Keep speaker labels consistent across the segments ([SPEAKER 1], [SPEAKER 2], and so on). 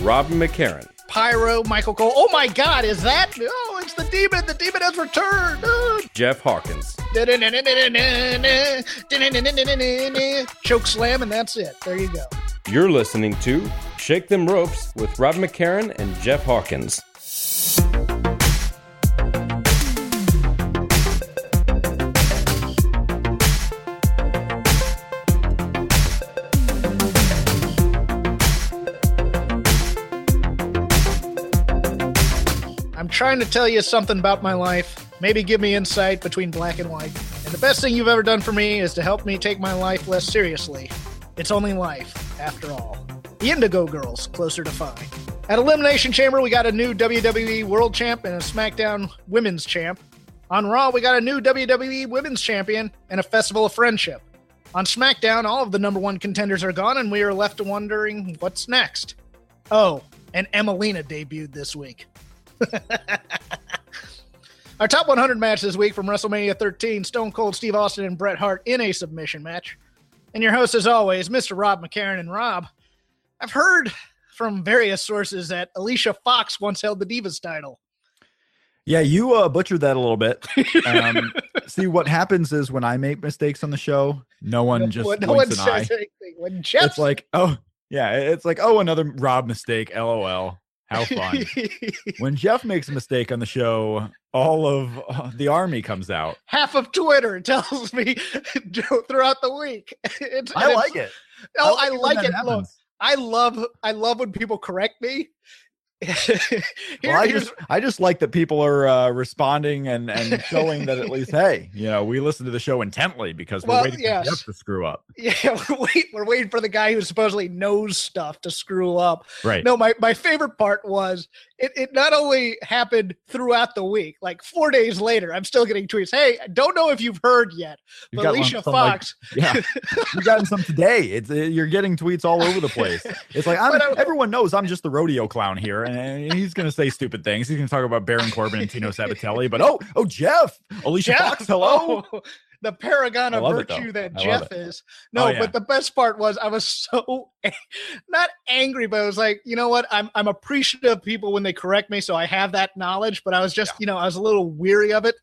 [SPEAKER 1] Robin McCarran.
[SPEAKER 2] Pyro, Michael Cole. Oh my God, is that? Oh, it's the demon. The demon has returned. Oh.
[SPEAKER 1] Jeff Hawkins.
[SPEAKER 2] Choke slam, and that's it. There you go.
[SPEAKER 1] You're listening to Shake Them Ropes with Robin McCarran and Jeff Hawkins.
[SPEAKER 2] Trying to tell you something about my life. Maybe give me insight between black and white. And the best thing you've ever done for me is to help me take my life less seriously. It's only life, after all. The Indigo Girls, closer to fine. At Elimination Chamber, we got a new WWE World Champ and a SmackDown Women's Champ. On Raw, we got a new WWE Women's Champion and a Festival of Friendship. On SmackDown, all of the number one contenders are gone, and we are left wondering what's next. Oh, and Emmalina debuted this week. Our top 100 match this week from WrestleMania 13 Stone Cold Steve Austin and Bret Hart in a submission match. And your host, as always, Mr. Rob McCarran. And Rob, I've heard from various sources that Alicia Fox once held the Divas title.
[SPEAKER 3] Yeah, you uh, butchered that a little bit. Um, see, what happens is when I make mistakes on the show, no one just
[SPEAKER 2] When
[SPEAKER 3] no
[SPEAKER 2] one
[SPEAKER 3] an eye.
[SPEAKER 2] anything. When
[SPEAKER 3] It's like, oh, yeah, it's like, oh, another Rob mistake. LOL. How fun. when Jeff makes a mistake on the show, all of uh, the army comes out.
[SPEAKER 2] half of Twitter tells me throughout the week. It's,
[SPEAKER 3] I like it.
[SPEAKER 2] Oh, I
[SPEAKER 3] when
[SPEAKER 2] like
[SPEAKER 3] that
[SPEAKER 2] it. Look. I love I love when people correct me.
[SPEAKER 3] Well, I just I just like that people are uh, responding and and showing that at least hey you know we listen to the show intently because we're
[SPEAKER 2] Well,
[SPEAKER 3] waiting
[SPEAKER 2] yes.
[SPEAKER 3] for Jeff to screw up
[SPEAKER 2] yeah, we're wait, we're waiting for the guy who supposedly knows stuff to screw up.
[SPEAKER 3] right
[SPEAKER 2] No, my, my favorite part was it, it not only happened throughout the week, like four days later, I'm still getting tweets. Hey, I don't know if you've heard yet,
[SPEAKER 3] You've
[SPEAKER 2] but Alicia
[SPEAKER 3] some, like,
[SPEAKER 2] Fox.
[SPEAKER 3] yeah. You've gotten some today. It's uh, you're getting tweets all over the place. It's like I'm,
[SPEAKER 2] But I-
[SPEAKER 3] everyone knows I'm just the rodeo clown here and he's gonna say stupid things. He's gonna talk about Baron Corbin and Tino Sabbatelli but oh oh Jeff! Alicia
[SPEAKER 2] Jeff,
[SPEAKER 3] Fox hello?
[SPEAKER 2] Oh, the paragon of virtue that Jeff
[SPEAKER 3] it.
[SPEAKER 2] is. No,
[SPEAKER 3] Oh, yeah.
[SPEAKER 2] but the best part was I was so not angry, but I was like, you know what? I'm I'm appreciative of people when they correct me, so I have that knowledge. But I was just, you know, I was a little weary of it.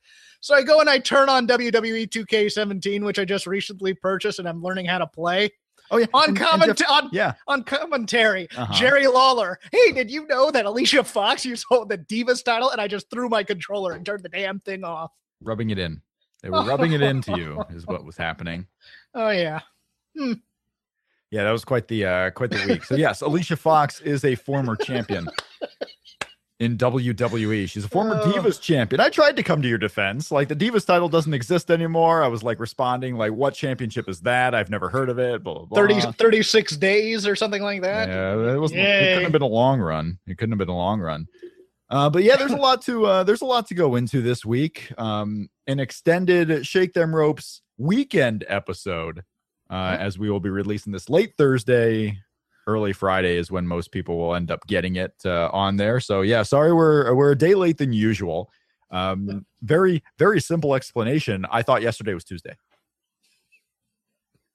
[SPEAKER 2] So I go and I turn on WWE 2K17, which I just recently purchased, and I'm learning how to play
[SPEAKER 3] oh yeah
[SPEAKER 2] on comment on
[SPEAKER 3] yeah
[SPEAKER 2] on commentary.
[SPEAKER 3] Uh-huh.
[SPEAKER 2] Jerry Lawler. Hey, did you know that Alicia Fox used to hold the Divas title? And I just threw my controller and turned the damn thing off.
[SPEAKER 3] rubbing it in they were rubbing it into you is what was happening
[SPEAKER 2] Oh yeah.
[SPEAKER 3] Yeah, that was quite the uh quite the week. So yes, Alicia Fox is a former champion in WWE. She's a former
[SPEAKER 2] Oh.
[SPEAKER 3] Divas champion. I tried to come to your defense. Like the Divas title doesn't exist anymore. I was like responding like what championship is that? I've never heard of it. Blah, blah, blah.
[SPEAKER 2] 30, 36 days or something like that.
[SPEAKER 3] Yeah, it was it couldn't have been a long run. It couldn't have been a long run. Uh, but yeah, there's a lot to uh, there's a lot to go into this week. Um, an extended Shake Them Ropes weekend episode, uh, as we will be releasing this late Thursday, early Friday is when most people will end up getting it uh, on there. So yeah, sorry we're we're a day late than usual. Um, very very simple explanation. I thought yesterday was Tuesday.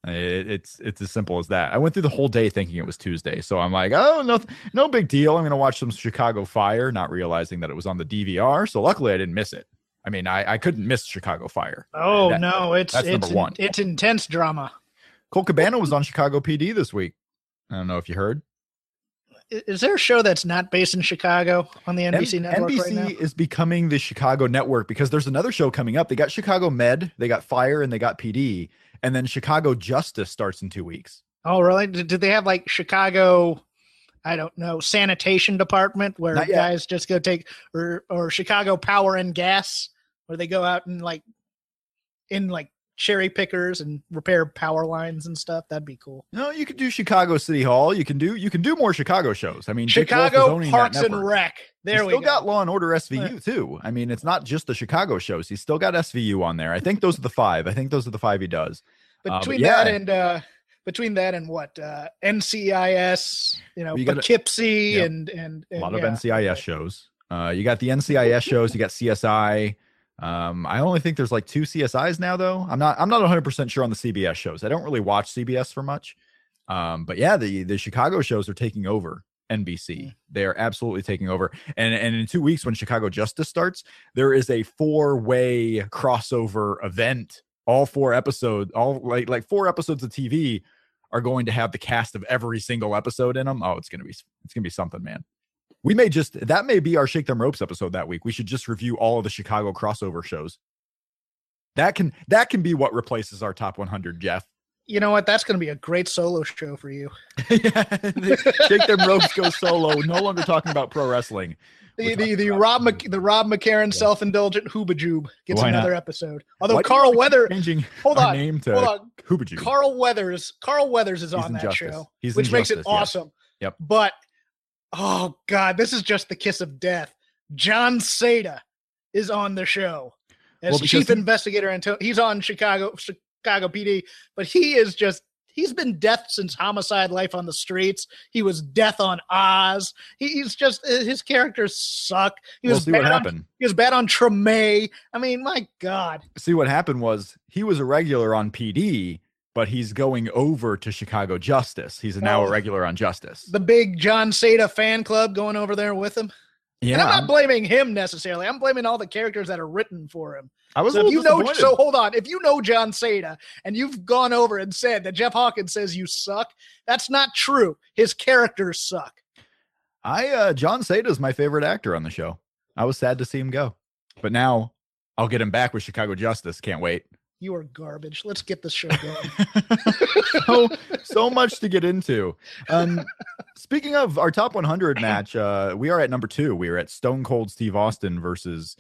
[SPEAKER 3] It, it's it's as simple as that. I went through the whole day thinking it was Tuesday, so I'm like, oh no, no big deal. I'm gonna watch some Chicago Fire, not realizing that it was on the DVR. So luckily, I didn't miss it. I mean, I, I couldn't miss Chicago Fire.
[SPEAKER 2] Oh
[SPEAKER 3] That-
[SPEAKER 2] no, it's
[SPEAKER 3] that's
[SPEAKER 2] it's
[SPEAKER 3] number one.
[SPEAKER 2] it's intense drama.
[SPEAKER 3] Colt Cabana was on Chicago PD this week. I don't know if you heard.
[SPEAKER 2] Is there a show that's not based in Chicago on the NBC
[SPEAKER 3] N-
[SPEAKER 2] network
[SPEAKER 3] NBC
[SPEAKER 2] right now?
[SPEAKER 3] is becoming the Chicago network because there's another show coming up. They got Chicago Med, they got Fire, and they got PD, and then Chicago Justice starts in two weeks.
[SPEAKER 2] Oh really? Did, did they have like Chicago? I don't know sanitation department where guys just go take or or Chicago Power and Gas where they go out and like in like cherry pickers and repair power lines and stuff. That'd be cool.
[SPEAKER 3] No, you could do Chicago City Hall. You can do you can do more Chicago shows. I mean,
[SPEAKER 2] Chicago Parks and. Rec. There
[SPEAKER 3] He's
[SPEAKER 2] we
[SPEAKER 3] still
[SPEAKER 2] go.
[SPEAKER 3] got Law and Order SVU too. I mean, it's not just the Chicago shows. He's still got SVU on there. I think those are the five. I think those are the five he does. Uh,
[SPEAKER 2] between
[SPEAKER 3] yeah.
[SPEAKER 2] that and uh between that and what uh NCIS, you know,
[SPEAKER 3] You gotta-
[SPEAKER 2] Poughkeepsie
[SPEAKER 3] Yep.
[SPEAKER 2] and, and and
[SPEAKER 3] A lot of NCIS shows. Uh, you got the NCIS shows. You got CSI. Um, I only think there's like two CSIs now, though. I'm not. I'm not 100 percent sure on the CBS shows. I don't really watch CBS for much. Um, but yeah, the the Chicago shows are taking over NBC. They are absolutely taking over. And and in two weeks, when Chicago Justice starts, there is a four way crossover event. All four episodes, all like like four episodes of TV are going to have the cast of every single episode in them. Oh, it's gonna be it's gonna be something, man. We may just that may be our Shake Them Ropes episode that week. We should just review all of the Chicago crossover shows. That can that can be what replaces our top 100, Jeff.
[SPEAKER 2] You know what? That's going to be a great solo show for you.
[SPEAKER 3] yeah, Shake Them Ropes go solo. No longer talking about pro wrestling.
[SPEAKER 2] The the, the Rob Mc, the Rob McCarran self-indulgent Hoobajoob gets
[SPEAKER 3] Why not?
[SPEAKER 2] another episode. Although
[SPEAKER 3] Why
[SPEAKER 2] Carl Weather,
[SPEAKER 3] changing
[SPEAKER 2] hold on,
[SPEAKER 3] name to
[SPEAKER 2] hold on. Carl Weathers, Carl Weathers is
[SPEAKER 3] He's
[SPEAKER 2] on that
[SPEAKER 3] Justice.
[SPEAKER 2] show,
[SPEAKER 3] He's
[SPEAKER 2] which makes it
[SPEAKER 3] Justice, yes.
[SPEAKER 2] awesome.
[SPEAKER 3] Yep.
[SPEAKER 2] But oh god, this is just the kiss of death. Jon Seda is on the show as
[SPEAKER 3] Well,
[SPEAKER 2] chief investigator. Until he's on Chicago Chicago PD, but he is just. He's been death since Homicide: Life on the Streets. He was death on Oz. He- He's just uh, his characters suck. He
[SPEAKER 3] we'll
[SPEAKER 2] was
[SPEAKER 3] see what
[SPEAKER 2] bad on
[SPEAKER 3] happened.
[SPEAKER 2] he was bad on Treme. I mean, my God.
[SPEAKER 3] See what happened was he was a regular on PD, but he's going over to Chicago Justice. He's now a
[SPEAKER 2] Oh.
[SPEAKER 3] regular on Justice.
[SPEAKER 2] The big Jon Seda fan club going over there with him.
[SPEAKER 3] Yeah,
[SPEAKER 2] and I'm
[SPEAKER 3] I'm-
[SPEAKER 2] not blaming him necessarily. I'm blaming all the characters that are written for him.
[SPEAKER 3] I was a
[SPEAKER 2] So if you know, so hold on. If you know Jon Seda and you've gone over and said that Jeff Hawkins says you suck, that's not true. His characters suck.
[SPEAKER 3] I uh Jon Seda is my favorite actor on the show. I was sad to see him go, but now I'll get him back with Chicago Justice. Can't wait.
[SPEAKER 2] You are garbage. Let's get this show going.
[SPEAKER 3] so so much to get into. Um, speaking of our top 100 match, uh, we are at number two. We are at Stone Cold Steve Austin versus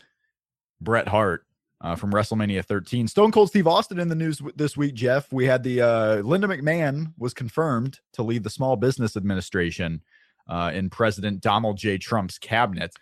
[SPEAKER 3] Bret Hart. Uh, from WrestleMania 13, Stone Cold Steve Austin in the news this week. Jeff, we had the uh, Linda McMahon was confirmed to lead the Small Business Administration uh, in President Donald J. Trump's cabinet,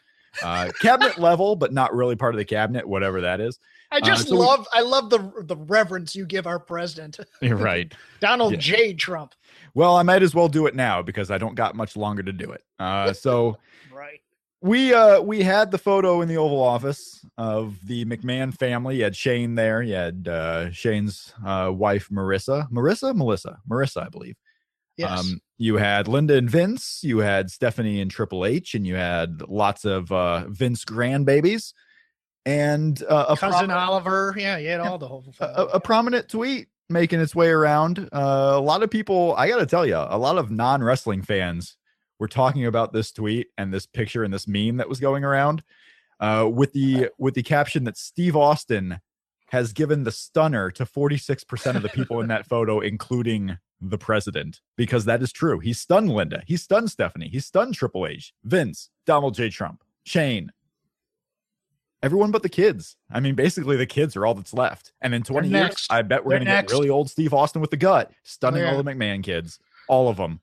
[SPEAKER 3] uh, cabinet level, but not really part of the cabinet, whatever that is.
[SPEAKER 2] I just
[SPEAKER 3] so we-
[SPEAKER 2] love I love the the reverence you give our president.
[SPEAKER 3] You're right.
[SPEAKER 2] Donald
[SPEAKER 3] Yeah.
[SPEAKER 2] J. Trump.
[SPEAKER 3] Well, I might as well do it now because I don't got much longer to do it. Uh, so
[SPEAKER 2] Right.
[SPEAKER 3] we uh we had the photo in the Oval Office of the McMahon family. You had Shane there. You had uh, Shane's uh, wife Marissa, Marissa, Melissa, Marissa, I believe.
[SPEAKER 2] Yes.
[SPEAKER 3] Um, you had Linda and Vince. You had Stephanie and Triple H, and you had lots of uh, Vince grandbabies, and uh, a
[SPEAKER 2] Cousin
[SPEAKER 3] prominent-
[SPEAKER 2] Oliver. Yeah, you had all the whole
[SPEAKER 3] a, a- prominent tweet making its way around. Uh, a lot of people, I got to tell you, a lot of non wrestling fans were talking about this tweet and this picture and this meme that was going around uh, with the with the caption that Steve Austin has given the stunner to 46% of the people in that photo, including the president, because that is true. He stunned Linda. He stunned Stephanie. He stunned Triple H, Vince, Donald J. Trump, Shane. Everyone but the kids. I mean, basically, the kids are all that's left. And in 20 years,
[SPEAKER 2] next.
[SPEAKER 3] I bet we're going to get really old Steve Austin with the gut, stunning oh,
[SPEAKER 2] Yeah.
[SPEAKER 3] all the McMahon kids, all of them.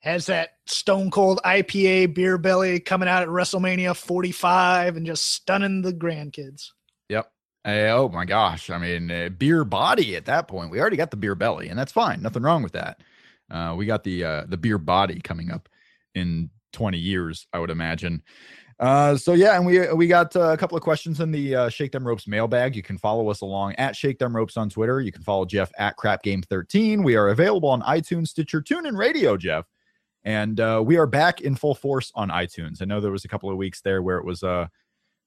[SPEAKER 2] has that stone cold IPA beer belly coming out at WrestleMania 45 and just stunning the grandkids.
[SPEAKER 3] Eh, oh my gosh. I mean, uh, beer body at that point. We already got the beer belly, and that's fine. Nothing wrong with that. Uh, we got the uh, the beer body coming up in 20 years, I would imagine. Uh, so yeah, and we we got uh, a couple of questions in the uh, Shake Them Ropes mailbag. You can follow us along at Shake Them Ropes on Twitter. You can follow Jeff at Crap Game 13. We are available on iTunes, Stitcher, TuneIn Radio, Jeff, and uh, we are back in full force on iTunes. I know there was a couple of weeks there where it was uh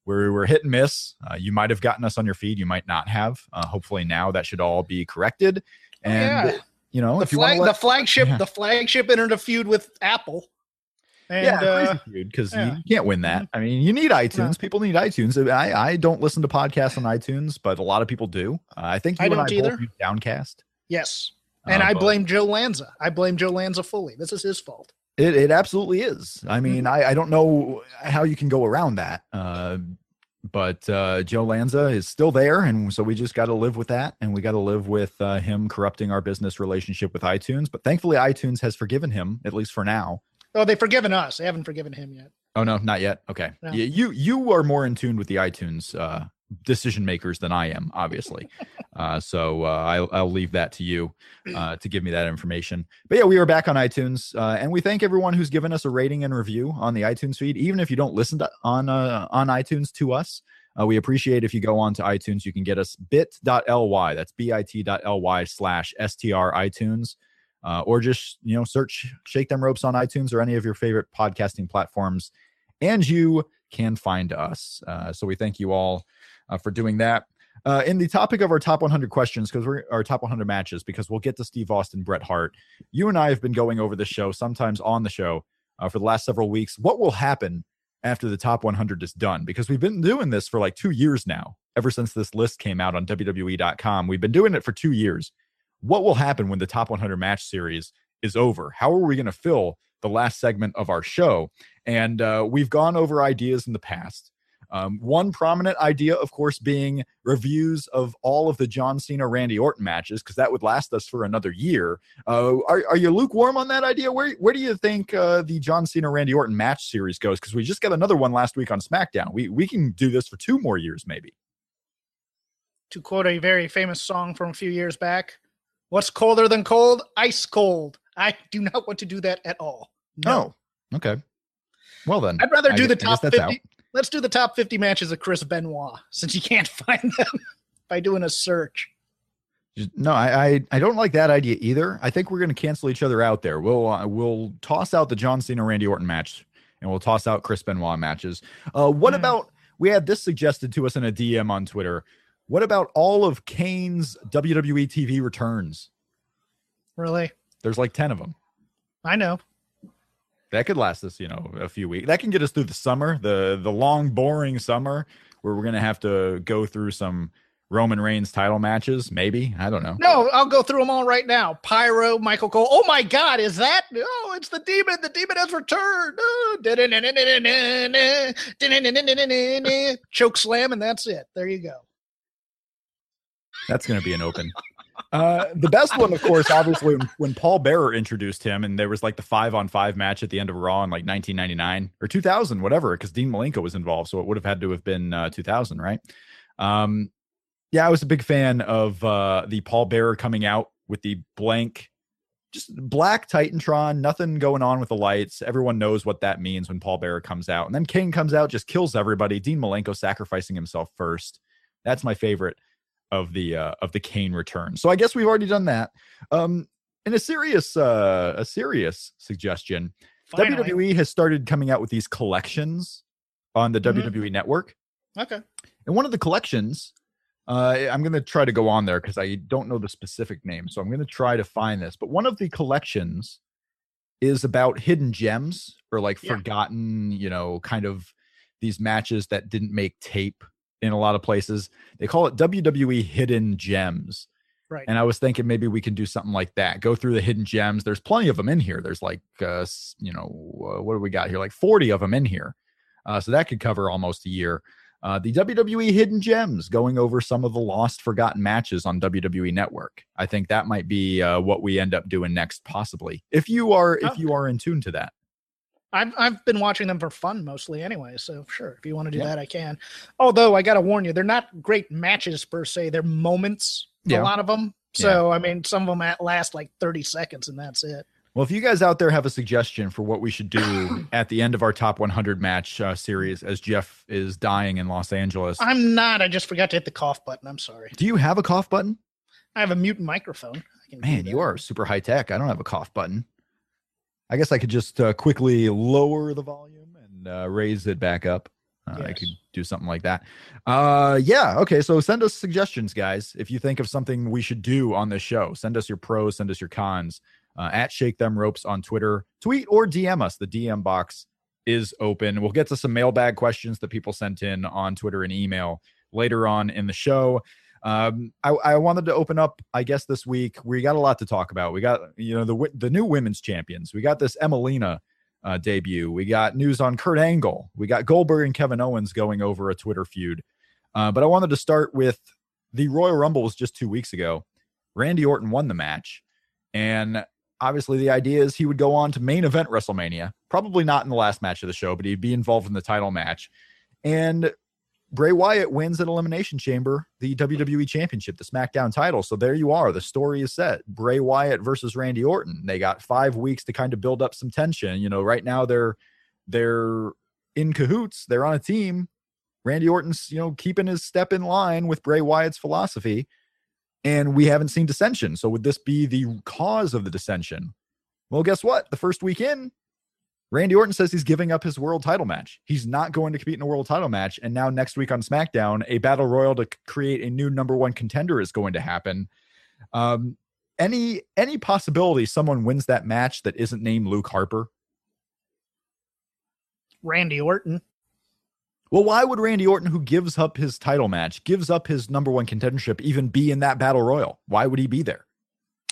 [SPEAKER 3] where were hit and miss. Uh, you might have gotten us on your feed, you might not have. Uh, hopefully now that should all be corrected. And
[SPEAKER 2] yeah.
[SPEAKER 3] you know,
[SPEAKER 2] The,
[SPEAKER 3] if you
[SPEAKER 2] flag,
[SPEAKER 3] to let
[SPEAKER 2] the flagship
[SPEAKER 3] Yeah.
[SPEAKER 2] the flagship entered a feud with Apple. And
[SPEAKER 3] yeah,
[SPEAKER 2] uh,
[SPEAKER 3] feud because
[SPEAKER 2] yeah.
[SPEAKER 3] you can't win that. I mean, you need iTunes. People need iTunes. I, I don't listen to podcasts on iTunes, but a lot of people do. Uh, I think you
[SPEAKER 2] I
[SPEAKER 3] and I both
[SPEAKER 2] either.
[SPEAKER 3] use Downcast.
[SPEAKER 2] yes. And
[SPEAKER 3] Uh,
[SPEAKER 2] I blame Joe Lanza. I blame Joe Lanza fully. This is his fault.
[SPEAKER 3] It. It absolutely is. I mean,
[SPEAKER 2] Mm-hmm.
[SPEAKER 3] I, I don't know how you can go around that. Uh, but uh, Joe Lanza is still there, and so we just got to live with that, and we got to live with uh, him corrupting our business relationship with iTunes. But thankfully, iTunes has forgiven him at least for now.
[SPEAKER 2] Oh, they've forgiven us. They haven't forgiven him yet.
[SPEAKER 3] Oh no, not yet. Okay,
[SPEAKER 2] No.
[SPEAKER 3] yeah, you you are more in tune with the iTunes uh, decision makers than I am, obviously. uh, so uh, I'll, I'll leave that to you uh, to give me that information. But yeah, we are back on iTunes, uh, and we thank everyone who's given us a rating and review on the iTunes feed. Even if you don't listen to, on uh, on iTunes to us, uh, we appreciate if you go on to iTunes. You can get us bit.ly. That's bit.ly slash str iTunes. Uh, or just you know search shake them ropes on itunes or any of your favorite podcasting platforms and you can find us uh, so we thank you all uh, for doing that uh, in the topic of our top 100 questions because we're our top 100 matches because we'll get to steve austin bret hart you and i have been going over the show sometimes on the show uh, for the last several weeks what will happen after the top 100 is done because we've been doing this for like two years now ever since this list came out on wwe.com we've been doing it for two years what will happen when the top 100 match series is over? How are we going to fill the last segment of our show? And uh, we've gone over ideas in the past. Um, one prominent idea, of course, being reviews of all of the John Cena Randy Orton matches, because that would last us for another year. Uh, are, are you lukewarm on that idea? Where where do you think uh, the John Cena Randy Orton match series goes? Because we just got another one last week on SmackDown. We we can do this for two more years, maybe.
[SPEAKER 2] To quote a very famous song from a few years back, what's colder than cold? Ice cold. I do not want to do that at all. No.
[SPEAKER 3] Oh, okay. Well then,
[SPEAKER 2] I'd rather do
[SPEAKER 3] gu-
[SPEAKER 2] the
[SPEAKER 3] I
[SPEAKER 2] top
[SPEAKER 3] that's
[SPEAKER 2] 50.
[SPEAKER 3] out.
[SPEAKER 2] Let's do the top 50 matches of Chris Benoit since you can't find them by doing a search.
[SPEAKER 3] No, I, I I don't like that idea either. I think we're going to cancel each other out there. We'll uh, we'll toss out the John Cena Randy Orton match, and we'll toss out Chris Benoit matches. Uh, what
[SPEAKER 2] Hmm.
[SPEAKER 3] about we had this suggested to us in a DM on Twitter? What about all of Kane's WWE TV returns?
[SPEAKER 2] Really?
[SPEAKER 3] There's like ten of them.
[SPEAKER 2] I know.
[SPEAKER 3] That could last us, you know, a few weeks. That can get us through the summer, the the long, boring summer, where we're going to have to go through some Roman Reigns title matches. Maybe I don't know.
[SPEAKER 2] No, I'll go through them all right now. Pyro, Michael Cole. Oh my God, is that? Oh, it's the demon. The demon has returned. Oh, Choke slam, and that's it. There you go.
[SPEAKER 3] That's going to be an open. Uh, the best one, of course, obviously, when, when Paul Bearer introduced him, and there was like the five on five match at the end of Raw in like 1999 or 2000, whatever, because Dean Malenko was involved, so it would have had to have been uh, 2000, right? Um, yeah, I was a big fan of uh, the Paul Bearer coming out with the blank, just black Titantron, nothing going on with the lights. Everyone knows what that means when Paul Bearer comes out, and then Kane comes out, just kills everybody. Dean Malenko sacrificing himself first. That's my favorite of the uh, of the Kane return. So I guess we've already done that. Um, in a serious uh, a serious suggestion,
[SPEAKER 2] Finally.
[SPEAKER 3] WWE has started coming out with these collections on the
[SPEAKER 2] Mhm.
[SPEAKER 3] WWE network.
[SPEAKER 2] Okay.
[SPEAKER 3] And one of the collections, uh, I'm going to try to go on there because I don't know the specific name. So I'm going to try to find this. But one of the collections is about hidden gems or like
[SPEAKER 2] Yeah.
[SPEAKER 3] forgotten, you know, kind of these matches that didn't make tape in a lot of places. They call it WWE Hidden Gems.
[SPEAKER 2] Right.
[SPEAKER 3] And I was thinking maybe we can do something like that. Go through the hidden gems. There's plenty of them in here. There's like, uh, you know, uh, what do we got here? Like 40 of them in here. Uh, so that could cover almost a year. Uh, the WWE Hidden Gems, going over some of the lost, forgotten matches on WWE Network. I think that might be uh, what we end up doing next, possibly. If you are, if
[SPEAKER 2] Oh.
[SPEAKER 3] you are in tune to that.
[SPEAKER 2] I've I've been watching them for fun mostly anyway, so sure, if you want to do
[SPEAKER 3] Yeah.
[SPEAKER 2] that, I can. Although I got to warn you, they're not great matches per se. They're moments.
[SPEAKER 3] Yeah.
[SPEAKER 2] A lot of them. So I mean, some of them at last like thirty seconds, and that's it.
[SPEAKER 3] Well, if you guys out there have a suggestion for what we should do at the end of our top 100 match uh, series, as Jeff is dying in Los Angeles,
[SPEAKER 2] I'm not. I just forgot to hit the cough button. I'm sorry.
[SPEAKER 3] do you have a cough button?
[SPEAKER 2] I have a mute microphone. I can
[SPEAKER 3] Man, you are super high tech. I don't have a cough button. I guess I could just uh, quickly lower the volume and uh, raise it back up. Uh, I could do something like that. Uh, yeah. Okay. So send us suggestions, guys. If you think of something we should do on this show, send us your pros, send us your cons uh, at Shake Them Ropes on Twitter, tweet or DM us. The DM box is open. We'll get to some mailbag questions that people sent in on Twitter and email later on in the show. Um, I, I wanted to open up, I guess, this week. We got a lot to talk about. We got, you know, the the new women's champions. We got this Emmalina uh, debut. We got news on Kurt Angle. We got Goldberg and Kevin Owens going over a Twitter feud. Uh, but I wanted to start with the Royal Rumble was just two weeks ago. Randy Orton won the match. And obviously, the idea is he would go on to main event WrestleMania. Probably not in the last match of the show, but he'd be involved in the title match. And Bray Wyatt wins at Elimination Chamber the WWE Championship, the SmackDown title. So there you are. The story is set. Bray Wyatt versus Randy Orton. They got five weeks to kind of build up some tension. You know, right now they're they're in cahoots. They're on a team. Randy Orton's, you know, keeping his step in line with Bray Wyatt's philosophy. And we haven't seen dissension. So would this be the cause of the dissension? Well, guess what? The first week in, Randy Orton says he's giving up his world title match. He's not going to compete in a world title match. And now next week on SmackDown, a battle royal to create a new number one contender is going to happen. Um, any any possibility someone wins that match that isn't named Luke Harper?
[SPEAKER 2] Randy Orton.
[SPEAKER 3] Well, why would Randy Orton, who gives up his title match, gives up his number one contendership, even be in that battle royal? Why would he be there?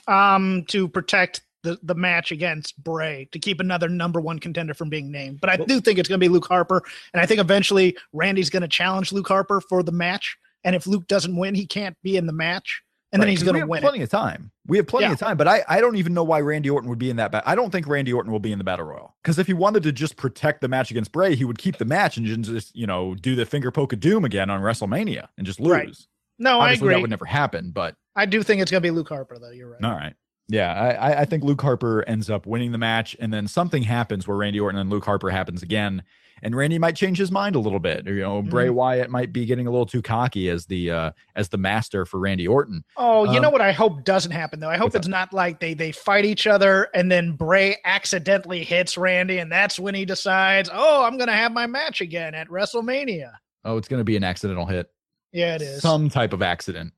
[SPEAKER 2] Um, to protect the, the match against Bray to keep another number one contender from being named. But I do think it's going to be Luke Harper. And I think eventually Randy's going to challenge Luke Harper for the match. And if Luke doesn't win, he can't be in the match. And right, then he's going to win.
[SPEAKER 3] Plenty
[SPEAKER 2] it.
[SPEAKER 3] of time. We have plenty yeah. of time, but I, I don't even know why Randy Orton would be in that. Ba- I don't think Randy Orton will be in the battle royal because if he wanted to just protect the match against Bray, he would keep the match and just you know do the finger poke of doom again on WrestleMania and just lose.
[SPEAKER 2] Right. No,
[SPEAKER 3] Obviously,
[SPEAKER 2] I agree.
[SPEAKER 3] That would never happen, but
[SPEAKER 2] I do think it's going to be Luke Harper, though. You're right.
[SPEAKER 3] All right. Yeah, I, I think Luke Harper ends up winning the match, and then something happens where Randy Orton and Luke Harper happens again, and Randy might change his mind a little bit. You know, mm-hmm. Bray Wyatt might be getting a little too cocky as the uh as the master for Randy Orton.
[SPEAKER 2] Oh, you um, know what I hope doesn't happen though. I hope it's that? not like they they fight each other and then Bray accidentally hits Randy, and that's when he decides, oh, I'm gonna have my match again at WrestleMania.
[SPEAKER 3] Oh, it's gonna be an accidental hit.
[SPEAKER 2] Yeah, it is
[SPEAKER 3] some type of accident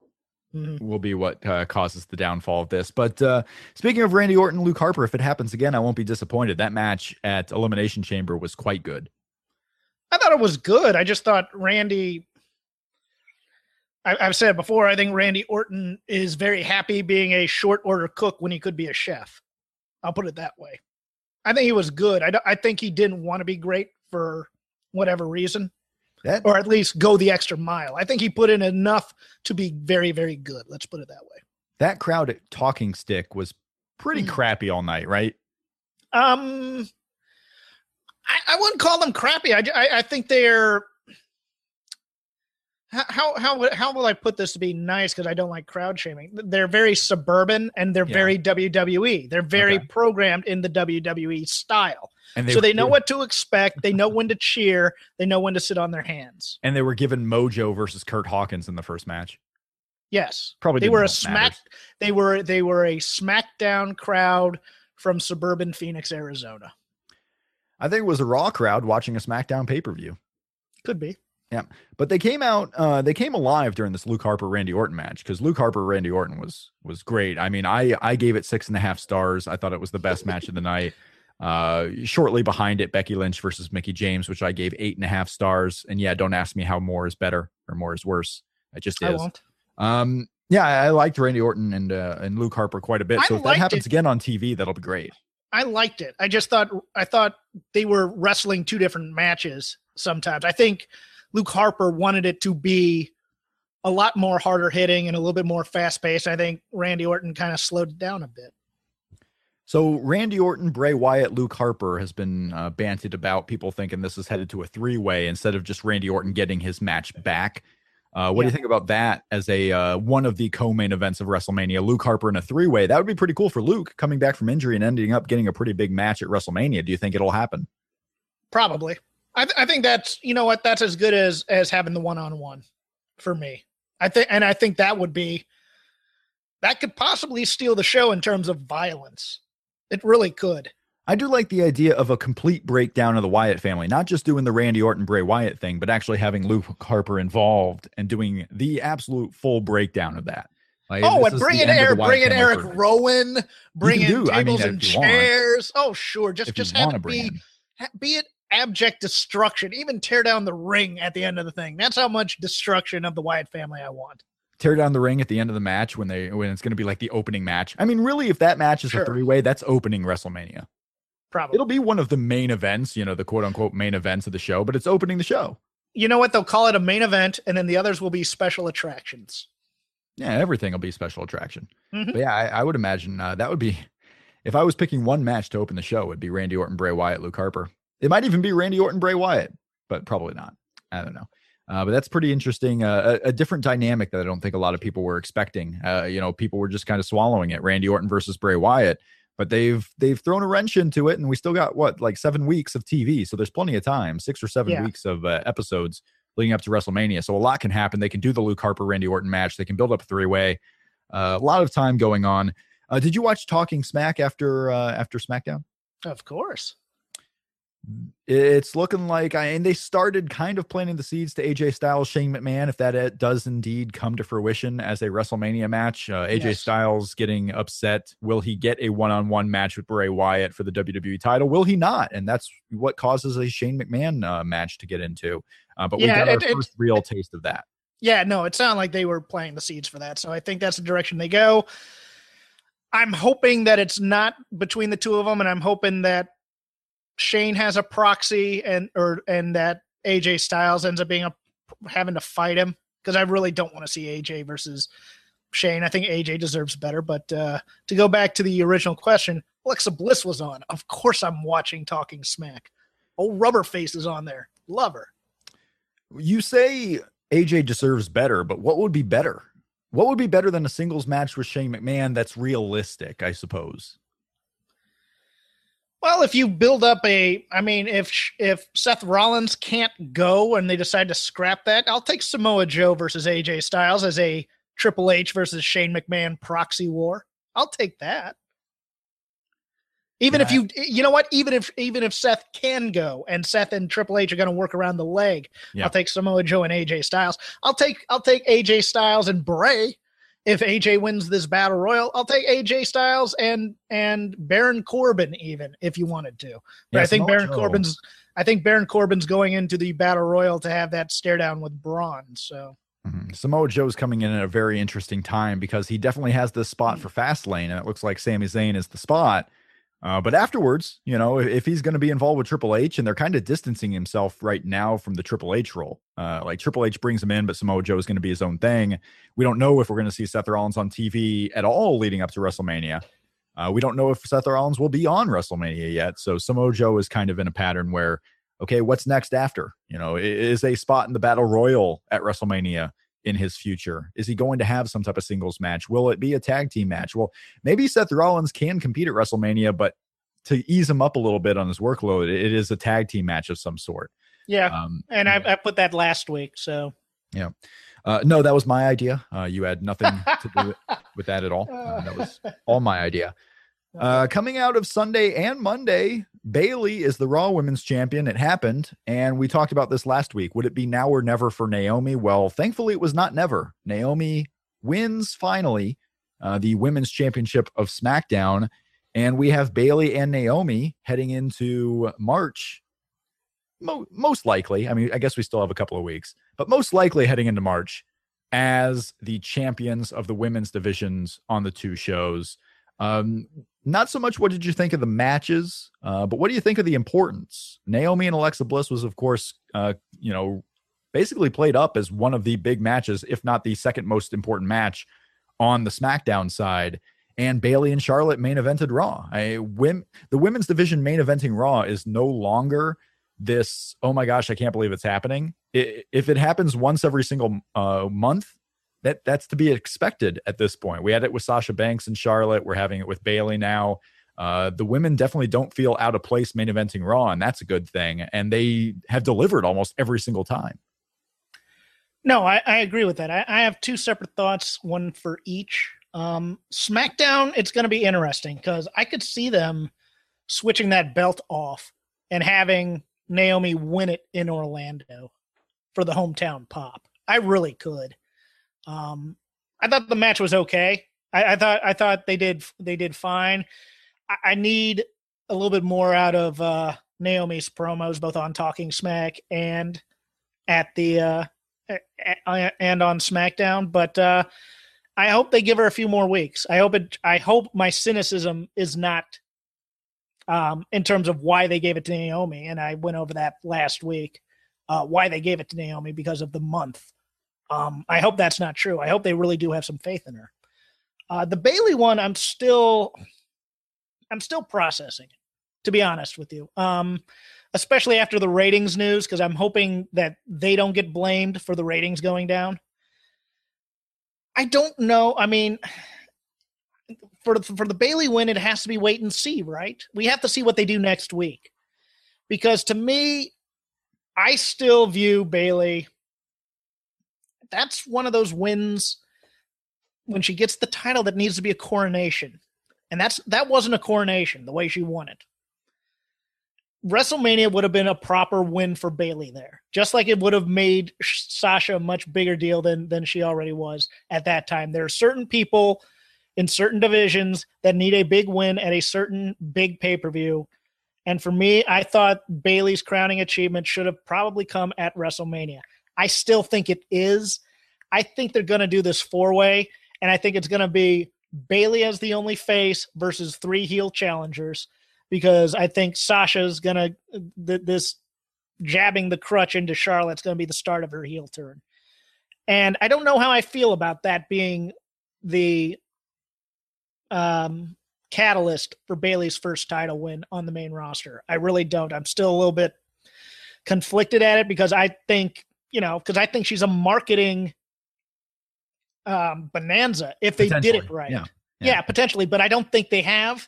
[SPEAKER 3] mm-hmm. will be what uh, causes the downfall of this. But uh, speaking of Randy Orton, Luke Harper, if it happens again, I won't be disappointed. That match at Elimination Chamber was quite good.
[SPEAKER 2] I thought it was good. I just thought Randy. I, have said before, I think Randy Orton is very happy being a short order cook when he could be a chef. I'll put it that way. I think he was good. I, I think he didn't want to be great for whatever reason. That, or at least go the extra mile. I think he put in enough to be very, very good. Let's put it that way.
[SPEAKER 3] That crowd at Talking Stick was pretty mm. crappy all night, right?
[SPEAKER 2] Um, I, I wouldn't call them crappy. I, I, I think they're how how how will I put this to be nice because I don't like crowd shaming. They're very suburban and they're yeah. very WWE. They're very okay. programmed in the WWE style. And they, so they know what to expect. They know when to cheer. They know when to sit on their hands.
[SPEAKER 3] And they were given Mojo versus Curt Hawkins in the first match.
[SPEAKER 2] Yes, probably they were a smack. Matters. They were they were a SmackDown crowd from suburban Phoenix, Arizona.
[SPEAKER 3] I think it was a Raw crowd watching a SmackDown pay per view.
[SPEAKER 2] Could be.
[SPEAKER 3] Yeah, but they came out. Uh, they came alive during this Luke Harper Randy Orton match because Luke Harper Randy Orton was was great. I mean, I I gave it six and a half stars. I thought it was the best match of the night. Uh, shortly behind it, Becky Lynch versus Mickie James, which I gave eight and a half stars. And yeah, don't ask me how more is better or more is worse. It just is. Um, yeah, I liked Randy Orton and uh, and Luke Harper quite a bit. So I if that happens it. again on TV, that'll be great.
[SPEAKER 2] I liked it. I just thought I thought they were wrestling two different matches sometimes. I think Luke Harper wanted it to be a lot more harder hitting and a little bit more fast paced. I think Randy Orton kind of slowed it down a bit.
[SPEAKER 3] So Randy Orton, Bray Wyatt, Luke Harper has been uh, banted about. People thinking this is headed to a three way instead of just Randy Orton getting his match back. Uh, what yeah. do you think about that as a uh, one of the co-main events of WrestleMania? Luke Harper in a three-way. That would be pretty cool for Luke coming back from injury and ending up getting a pretty big match at WrestleMania. Do you think it'll happen?
[SPEAKER 2] Probably. I, th- I think that's you know what that's as good as as having the one-on-one for me. I think and I think that would be that could possibly steal the show in terms of violence. It really could.
[SPEAKER 3] I do like the idea of a complete breakdown of the Wyatt family, not just doing the Randy Orton Bray Wyatt thing, but actually having Luke Harper involved and doing the absolute full breakdown of that.
[SPEAKER 2] Like, oh, and bring in Eric, bring in Eric Rowan, bring in tables I mean, and chairs. Want. Oh, sure, just if just have it be be it abject destruction. Even tear down the ring at the end of the thing. That's how much destruction of the Wyatt family I want
[SPEAKER 3] tear down the ring at the end of the match when they when it's going to be like the opening match. I mean, really, if that match is sure. a three way, that's opening WrestleMania.
[SPEAKER 2] Probably.
[SPEAKER 3] It'll be one of the main events, you know, the quote unquote main events of the show, but it's opening the show.
[SPEAKER 2] You know what? They'll call it a main event, and then the others will be special attractions.
[SPEAKER 3] Yeah, everything will be special attraction.
[SPEAKER 2] Mhm.
[SPEAKER 3] But yeah, I, I would imagine uh, that would be if I was picking one match to open the show, it'd be Randy Orton, Bray Wyatt, Luke Harper. It might even be Randy Orton, Bray Wyatt, but probably not. I don't know. Uh, but that's pretty interesting. Uh, a, a different dynamic that I don't think a lot of people were expecting. Uh, you know, people were just kind of swallowing it. Randy Orton versus Bray Wyatt, but they've they've thrown a wrench into it, and we still got what like seven weeks of TV, so there's plenty of time, six or seven
[SPEAKER 2] Yeah.
[SPEAKER 3] weeks of uh, episodes leading up to WrestleMania. So a lot can happen. They can do the Luke Harper Randy Orton match. They can build up a three way. Uh, a lot of time going on. Uh, did you watch Talking Smack after uh, after SmackDown?
[SPEAKER 2] Of course.
[SPEAKER 3] It's looking like, I, and they started kind of planting the seeds to AJ Styles, Shane McMahon, if that uh, does indeed come to fruition as a WrestleMania match. Uh, AJ
[SPEAKER 2] Yes.
[SPEAKER 3] Styles getting upset. Will he get a one on one match with Bray Wyatt for the WWE title? Will he not? And that's what causes a Shane McMahon uh, match to get into. Uh, but we
[SPEAKER 2] Yeah,
[SPEAKER 3] got our
[SPEAKER 2] it- it-
[SPEAKER 3] first real taste of that.
[SPEAKER 2] Yeah, no, it sounded like they were planting the seeds for that. So I think that's the direction they go. I'm hoping that it's not between the two of them, and I'm hoping that Shane has a proxy and or and that AJ Styles ends up being a having to fight him because I really don't want to see AJ versus Shane. I think AJ deserves better. But uh, to go back to the original question, Alexa Bliss was on. Of course, I'm watching Talking Smack. Old Rubber Face is on there. Love her.
[SPEAKER 3] You say AJ deserves better, but what would be better? What would be better than a singles match with Shane McMahon that's realistic, I suppose?
[SPEAKER 2] Well, if you build up a, I mean, if if Seth Rollins can't go and they decide to scrap that, I'll take Samoa Joe versus AJ Styles as a Triple H versus Shane McMahon proxy war. I'll take that. Even if you, you know what? Even if even if Seth can go and Seth and Triple H are going to work around the leg,
[SPEAKER 3] Yeah.
[SPEAKER 2] I'll take Samoa Joe and AJ Styles. I'll take I'll take AJ Styles and Bray. If AJ wins this battle royal, I'll take AJ Styles and and Baron Corbin even if you wanted to. But
[SPEAKER 3] Yeah,
[SPEAKER 2] I think Baron
[SPEAKER 3] Joe.
[SPEAKER 2] Corbin's I think Baron Corbin's going into the battle royal to have that stare down with Braun. So
[SPEAKER 3] Mhm. Samoa Joe's coming in at a very interesting time because he definitely has this spot for Fastlane, and it looks like Sami Zayn is the spot. Uh, but afterwards, you know, if, if he's going to be involved with Triple H, and they're kind of distancing himself right now from the Triple H role, uh, like Triple H brings him in, but Samoa Joe is going to be his own thing. We don't know if we're going to see Seth Rollins on TV at all leading up to WrestleMania. Uh, we don't know if Seth Rollins will be on WrestleMania yet. So Samoa Joe is kind of in a pattern where, okay, what's next after? You know, is a spot in the Battle Royal at WrestleMania in his future? Is he going to have some type of singles match? Will it be a tag team match? Well, maybe Seth Rollins can compete at WrestleMania, but to ease him up a little bit on his workload, it is a tag team match of some sort.
[SPEAKER 2] yeah,
[SPEAKER 3] Um,
[SPEAKER 2] and I, I put that last week. So yeah.
[SPEAKER 3] uh, no, that was my idea. Uh, you had nothing to do with, with that at all. Uh, that was all my idea. Uh, coming out of Sunday and Monday, Bayley is the Raw Women's Champion. It happened, and we talked about this last week. Would it be now or never for Naomi? Well, thankfully, it was not never. Naomi wins finally uh, the Women's Championship of SmackDown, and we have Bayley and Naomi heading into March. Mo- most likely, I mean, I guess we still have a couple of weeks, but most likely heading into March as the champions of the women's divisions on the two shows. Um, not so much what did you think of the matches, uh, but what do you think of the importance? Naomi and Alexa Bliss was, of course, uh, you know, basically played up as one of the big matches, if not the second most important match on the SmackDown side. And Bayley and Charlotte main evented Raw. I, the women's division main eventing Raw is no longer this. Oh my gosh, I can't believe it's happening. I if it happens once every single uh, month, that that's to be expected at this point. We had it with Sasha Banks and Charlotte. We're having it with Bayley now. Uh, the women definitely don't feel out of place main eventing Raw, and that's a good thing. And they have delivered almost every single time.
[SPEAKER 2] No, I, I agree with that. I, I have two separate thoughts, one for each. Um, SmackDown, it's going to be interesting because I could see them switching that belt off and having Naomi win it in Orlando for the hometown pop. I really could. Um, I thought the match was okay. I, I thought I thought they did they did fine. I, I need a little bit more out of uh, Naomi's promos, both on Talking Smack and at the uh, and on SmackDown. But uh, I hope they give her a few more weeks. I hope it. I hope my cynicism is not um, in terms of why they gave it to Naomi. And I went over that last week, uh, why they gave it to Naomi because of the month. Um, I hope that's not true. I hope they really do have some faith in her. Uh, the Bayley one, I'm still, I'm still processing, to be honest with you. Um, especially after the ratings news, because I'm hoping that they don't get blamed for the ratings going down. I don't know. I mean, for for the Bayley win, it has to be wait and see, right? We have to see what they do next week, because to me, I still view Bayley. That's one of those wins when she gets the title that needs to be a coronation, and that's that wasn't a coronation the way she won it. WrestleMania would have been a proper win for Bayley there, just like it would have made Sasha a much bigger deal than than she already was at that time. There are certain people in certain divisions that need a big win at a certain big pay per view. And for me, I thought Bayley's crowning achievement should have probably come at WrestleMania. I still think it is. I think they're going to do this four way, and I think it's going to be Bayley as the only face versus three heel challengers because I think Sasha's going to, th- this jabbing the crutch into Charlotte's going to be the start of her heel turn. And I don't know how I feel about that being the um, catalyst for Bayley's first title win on the main roster. I really don't. I'm still a little bit conflicted at it because I think, you know, because I think she's a marketing um, bonanza if they did it right.
[SPEAKER 3] Yeah.
[SPEAKER 2] Yeah. yeah, potentially, but I don't think they have.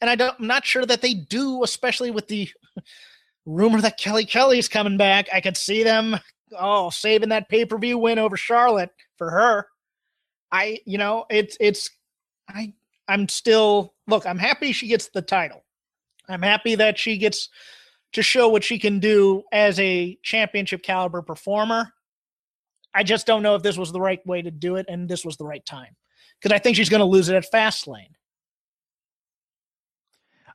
[SPEAKER 2] And I don't, I'm not sure that they do, especially with the rumor that Kelly Kelly's coming back. I could see them, oh, saving that pay per view win over Charlotte for her. I, you know, it's, it's, I, I'm still look, I'm happy she gets the title. I'm happy that she gets to show what she can do as a championship caliber performer. I just don't know if this was the right way to do it and this was the right time. Because I think she's going to lose it at Fastlane.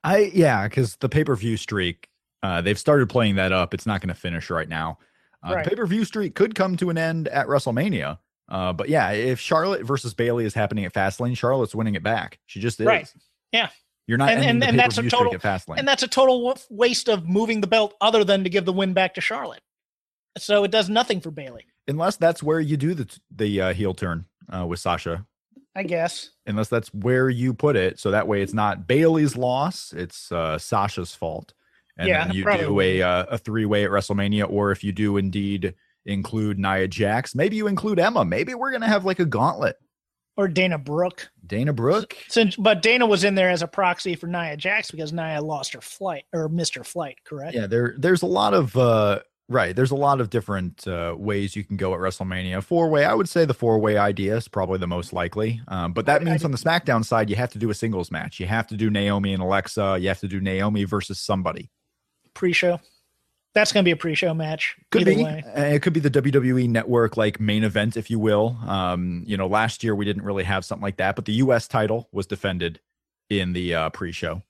[SPEAKER 3] I yeah, because the pay per view streak, uh, they've started playing that up. It's not going to finish right now. Uh, right. The pay per view streak could come to an end at WrestleMania. Uh, but yeah, if Charlotte versus Bayley is happening at Fastlane, Charlotte's winning it back. She just is.
[SPEAKER 2] Right. Yeah.
[SPEAKER 3] You're not and, and, and that's a total
[SPEAKER 2] and that's a total waste of moving the belt other than to give the win back to Charlotte. So it does nothing for Bayley.
[SPEAKER 3] Unless that's where you do the the uh, heel turn uh, with Sasha.
[SPEAKER 2] I guess.
[SPEAKER 3] Unless that's where you put it, so that way it's not Bayley's loss; it's uh, Sasha's fault. And yeah, then you do a uh, a three way at WrestleMania, or if you do indeed include Nia Jax. Maybe you include Emma. Maybe we're gonna have like a gauntlet.
[SPEAKER 2] Or Dana Brooke.
[SPEAKER 3] Dana Brooke.
[SPEAKER 2] Since but Dana was in there as a proxy for Nia Jax because Nia lost her flight or missed her flight, correct?
[SPEAKER 3] Yeah, there there's a lot of uh right. There's a lot of different uh, ways you can go at WrestleMania. Four way, I would say the four way idea is probably the most likely. Um, but that means on the SmackDown side, you have to do a singles match. You have to do Naomi and Alexa. You have to do Naomi versus somebody.
[SPEAKER 2] Pre-show. That's going to be a pre-show match.
[SPEAKER 3] Could be. Way. Uh, it could be the WWE Network like main event, if you will. Um, you know, last year we didn't really have something like that, but the U.S. title was defended in the uh, pre-show.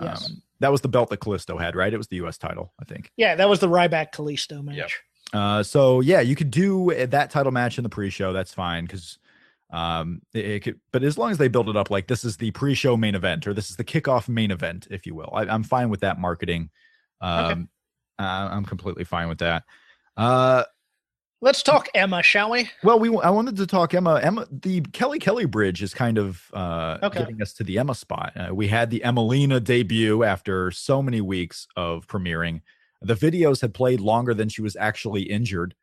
[SPEAKER 3] Yes. Um, that was the belt that Kalisto had, right? It was the U.S. title, I think.
[SPEAKER 2] Yeah, that was the Ryback Kalisto match.
[SPEAKER 3] Yep. Uh, so yeah, you could do that title match in the pre-show. That's fine because um it, it, could but as long as they build it up like this is the pre-show main event or this is the kickoff main event if you will I, am fine with that marketing um okay. Uh, I'm completely fine with that. Uh,
[SPEAKER 2] Let's talk Emma, shall we?
[SPEAKER 3] Well, we I wanted to talk Emma. Emma, the Kelly Kelly bridge is kind of uh, okay. getting us to the Emma spot. Uh, we had the Emmalina debut after so many weeks of premiering. The videos had played longer than she was actually injured,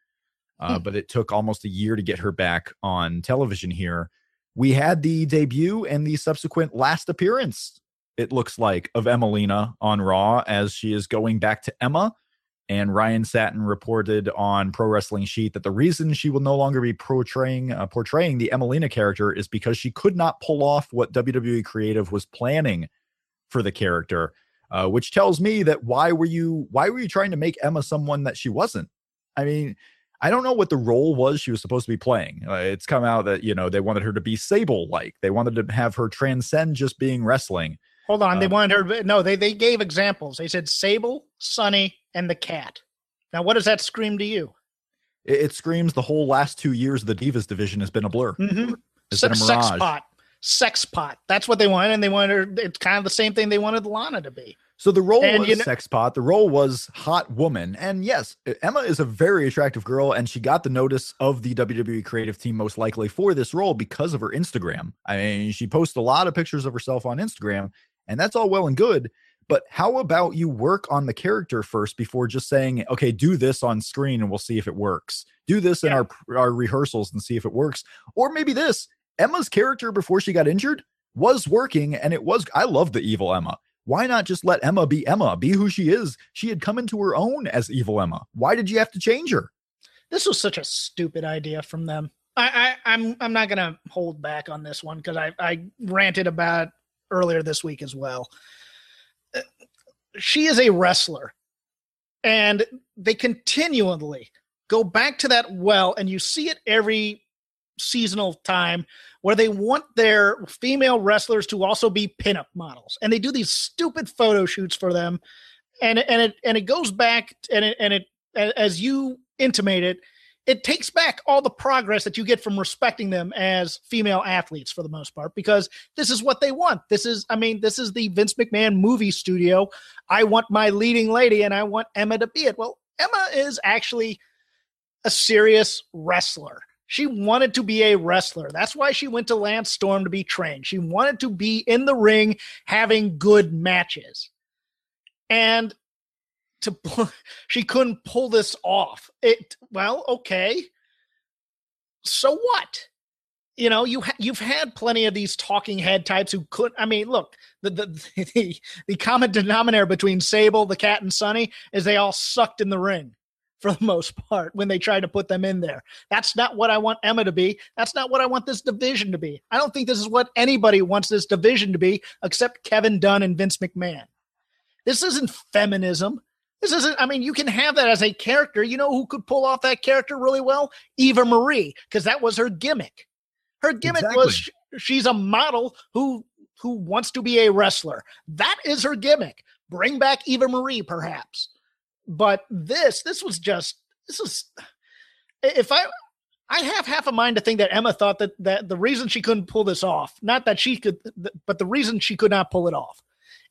[SPEAKER 3] uh, hmm. but it took almost a year to get her back on television here. We had the debut and the subsequent last appearance it looks like, of Emmalina on Raw as she is going back to Emma. And Ryan Satin reported on Pro Wrestling Sheet that the reason she will no longer be portraying uh, portraying the Emmalina character is because she could not pull off what WWE Creative was planning for the character. Uh, which tells me that why were you why were you trying to make Emma someone that she wasn't? I mean, I don't know what the role was she was supposed to be playing. Uh, it's come out that you know they wanted her to be Sable like. They wanted to have her transcend just being wrestling.
[SPEAKER 2] Hold on, they um, wanted her. No, they they gave examples. They said Sable, Sunny, and the Kat. Now, what does that scream to you?
[SPEAKER 3] It, it screams the whole last two years of the Divas division has been a blur.
[SPEAKER 2] Mm-hmm. It's Se- been a mirage. Sex pot, sex pot. That's what they wanted, and they wanted her. It's kind of the same thing they wanted Lana to be.
[SPEAKER 3] So the role
[SPEAKER 2] And
[SPEAKER 3] was
[SPEAKER 2] you know-
[SPEAKER 3] sex pot. The role was hot woman. And yes, Emma is a very attractive girl, and she got the notice of the WWE creative team most likely for this role because of her Instagram. I mean, she posts a lot of pictures of herself on Instagram, and that's all well and good. But how about you work on the character first before just saying, okay, do this on screen and we'll see if it works. Do this in our our rehearsals and see if it works. Or maybe this Emma's character before she got injured was working and it was I love the evil Emma. Why not just let Emma be Emma, be who she is? She had come into her own as evil Emma. Why did you have to change her?
[SPEAKER 2] this was such a stupid idea from them. I, I I'm I'm not gonna hold back on this one because I I ranted about earlier this week as well. She is a wrestler, and they continually go back to that well, and you see it every seasonal time where they want their female wrestlers to also be pinup models, and they do these stupid photo shoots for them, and and it and it goes back and it and it as you intimated, it takes back all the progress that you get from respecting them as female athletes for the most part because this is what they want. This is, I mean, this is the Vince McMahon movie studio. I want my leading lady and I want Emma to be it. Well, Emma is actually a serious wrestler. She wanted to be a wrestler. That's why she went to Lance Storm to be trained. She wanted to be in the ring having good matches. And to pull, she couldn't pull this off. It well, okay. So what? You know, you ha- you've had plenty of these talking head types who could. I mean, look, the the the, the common denominator between Sable, the Kat, and Sunny is they all sucked in the ring for the most part when they tried to put them in there. That's not what I want Emma to be. That's not what I want this division to be. I don't think this is what anybody wants this division to be except Kevin Dunn and Vince McMahon. This isn't feminism. This isn't, I mean, you can have that as a character. You know who could pull off that character really well? Eva Marie, because that was her gimmick. Her gimmick was sh- she's a model who who wants to be a wrestler. That is her gimmick. Bring back Eva Marie, perhaps. But this, this was just this is if I I have half a mind to think that Emma thought that that the reason she couldn't pull this off, not that she could, but the reason she could not pull it off,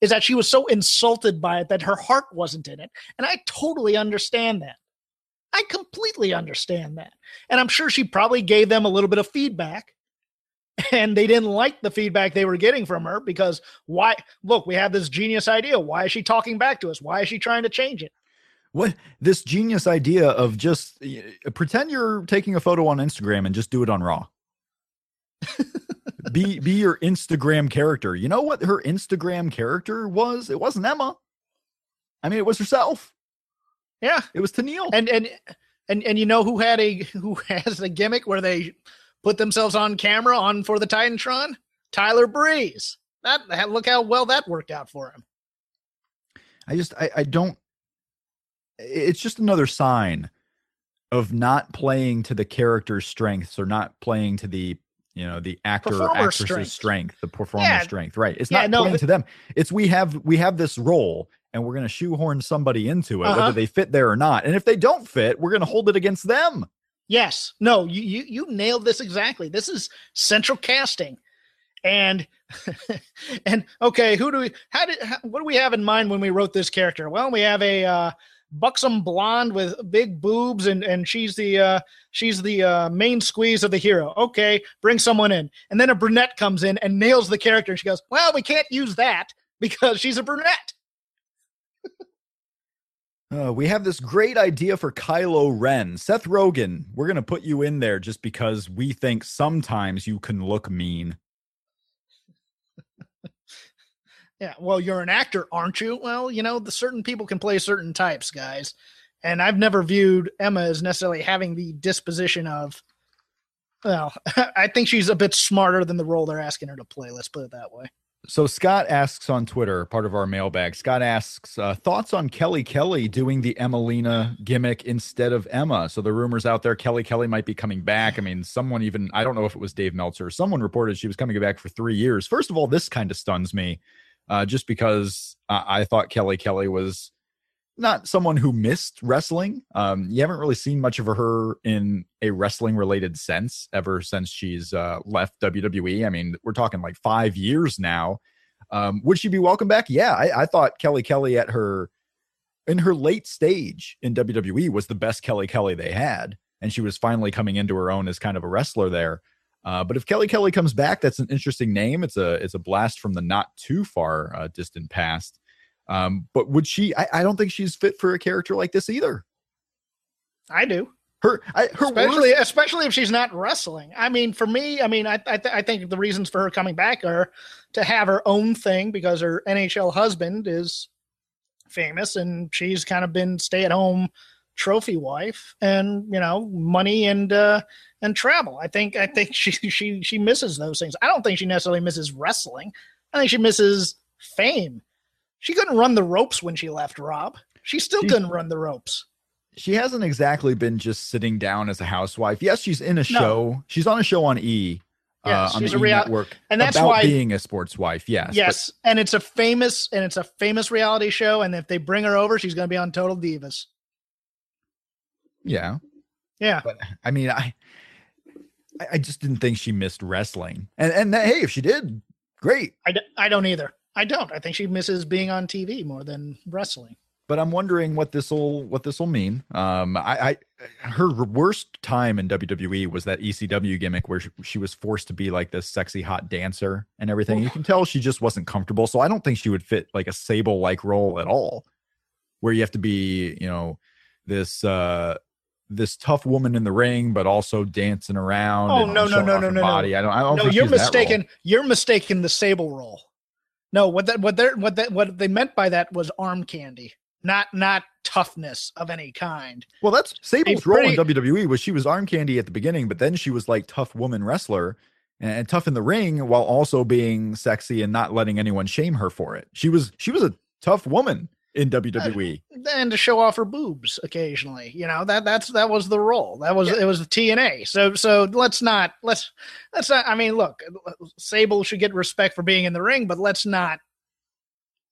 [SPEAKER 2] is that she was so insulted by it that her heart wasn't in it. And I totally understand that. I completely understand that. And I'm sure she probably gave them a little bit of feedback. And they didn't like the feedback they were getting from her because why? Look, we have this genius idea. Why is she talking back to us? Why is she trying to change it?
[SPEAKER 3] What this genius idea of just pretend you're taking a photo on Instagram and just do it on Raw. be be your Instagram character. You know what her Instagram character was? It wasn't Emma. I mean, it was herself.
[SPEAKER 2] Yeah.
[SPEAKER 3] It was Tennille.
[SPEAKER 2] And and and and you know who had a who has a gimmick where they put themselves on camera on for the Titantron? Tyler Breeze. That, look how well that worked out for him.
[SPEAKER 3] I just I, I don't it's just another sign of not playing to the character's strengths or not playing to the you know the actor or actress's
[SPEAKER 2] strength.
[SPEAKER 3] strength, the performer
[SPEAKER 2] Yeah.
[SPEAKER 3] strength right it's
[SPEAKER 2] Yeah,
[SPEAKER 3] not
[SPEAKER 2] no,
[SPEAKER 3] playing to them it's we have we have this role and we're going to shoehorn somebody into it
[SPEAKER 2] Uh-huh.
[SPEAKER 3] whether they fit there or not and if they don't fit we're going to hold it against them
[SPEAKER 2] Yes. No, you, you you nailed this exactly. This is central casting. And and okay, who do we how did how, what do we have in mind when we wrote this character? Well, we have a uh buxom blonde with big boobs and and she's the uh she's the uh main squeeze of the hero. Okay, bring someone in. And then a brunette comes in and nails the character she goes, "Well, we can't use that because she's a brunette."
[SPEAKER 3] Uh, we have this great idea for Kylo Ren. Seth Rogen, we're going to put you in there just because we think sometimes you can look mean.
[SPEAKER 2] Yeah, well, you're an actor, aren't you? Well, you know, the certain people can play certain types, guys. And I've never viewed Emma as necessarily having the disposition of well, I think she's a bit smarter than the role they're asking her to play. Let's put it that way.
[SPEAKER 3] So Scott asks on Twitter, part of our mailbag. Scott asks uh, thoughts on Kelly Kelly doing the Emmalina gimmick instead of Emma. So the rumors out there, Kelly Kelly might be coming back. I mean, someone even I don't know if it was Dave Meltzer. Someone reported she was coming back for three years. First of all, this kind of stuns me, uh, just because I, I thought Kelly Kelly was not someone who missed wrestling. Um, you haven't really seen much of her in a wrestling related sense ever since she's uh, left WWE. I mean, we're talking like five years now. Um, would she be welcome back? Yeah, I, I thought Kelly Kelly at her in her late stage in WWE was the best Kelly Kelly they had, and she was finally coming into her own as kind of a wrestler there. Uh, but if Kelly Kelly comes back, that's an interesting name. It's a it's a blast from the not too far uh, distant past. Um, but would she? I, I don't think she's fit for a character like this either.
[SPEAKER 2] I do.
[SPEAKER 3] Her, I, her
[SPEAKER 2] especially
[SPEAKER 3] worst-
[SPEAKER 2] especially if she's not wrestling. I mean, for me, I mean, I I, th- I think the reasons for her coming back are to have her own thing because her NHL husband is famous and she's kind of been stay at home trophy wife and you know money and uh and travel. I think I think she she she misses those things. I don't think she necessarily misses wrestling. I think she misses fame. She couldn't run the ropes when she left Rob. She still
[SPEAKER 3] She's-
[SPEAKER 2] couldn't run the ropes.
[SPEAKER 3] she hasn't exactly been just sitting down as a housewife. Yes, she's in a show. She's on a show on E.
[SPEAKER 2] Yes,
[SPEAKER 3] uh, on
[SPEAKER 2] she's
[SPEAKER 3] the
[SPEAKER 2] a rea-
[SPEAKER 3] network
[SPEAKER 2] and that's
[SPEAKER 3] about
[SPEAKER 2] why-
[SPEAKER 3] being a sports wife. Yes, but-
[SPEAKER 2] Yes, and it's a famous and it's a famous reality show. And if they bring her over, she's going to be on Total Divas.
[SPEAKER 3] Yeah.
[SPEAKER 2] Yeah,
[SPEAKER 3] But I mean, I I- just didn't think she missed wrestling. And and that, hey, if she did, great.
[SPEAKER 2] I, d- I don't either. I don't. I think she misses being on TV more than wrestling.
[SPEAKER 3] But I'm wondering what this will what this will mean. Um, I, I her worst time in WWE was that ECW gimmick where she, she was forced to be like this sexy hot dancer and everything. You can tell she just wasn't comfortable. So I don't think she would fit like a Sable like role at all, where you have to be, you know, this uh this tough woman in the ring, but also dancing around.
[SPEAKER 2] Oh,
[SPEAKER 3] and
[SPEAKER 2] no, no, no, no,
[SPEAKER 3] her
[SPEAKER 2] no, no.
[SPEAKER 3] I don't. I don't.
[SPEAKER 2] No, you're
[SPEAKER 3] she's that role.
[SPEAKER 2] mistaken. You're mistaken. The Sable role. No, what that what they what that what they meant by that was arm candy, not not toughness of any kind.
[SPEAKER 3] Well, that's Sable's
[SPEAKER 2] She's
[SPEAKER 3] role in WWE was she was arm candy at the beginning, but then she was like tough woman wrestler and, and tough in the ring while also being sexy and not letting anyone shame her for it. She was she was a tough woman in uh, E. WWE.
[SPEAKER 2] and to show off her boobs occasionally. You know that that's that was the role. That was it was the TNA. So so let's not let's let's not. I mean, look, Sable should get respect for being in the ring, but let's not,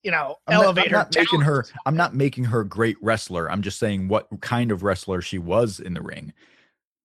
[SPEAKER 2] you know,
[SPEAKER 3] I'm not-
[SPEAKER 2] elevate
[SPEAKER 3] I'm
[SPEAKER 2] her.
[SPEAKER 3] not making her. I'm not making her a great wrestler. I'm just saying what kind of wrestler she was in the ring.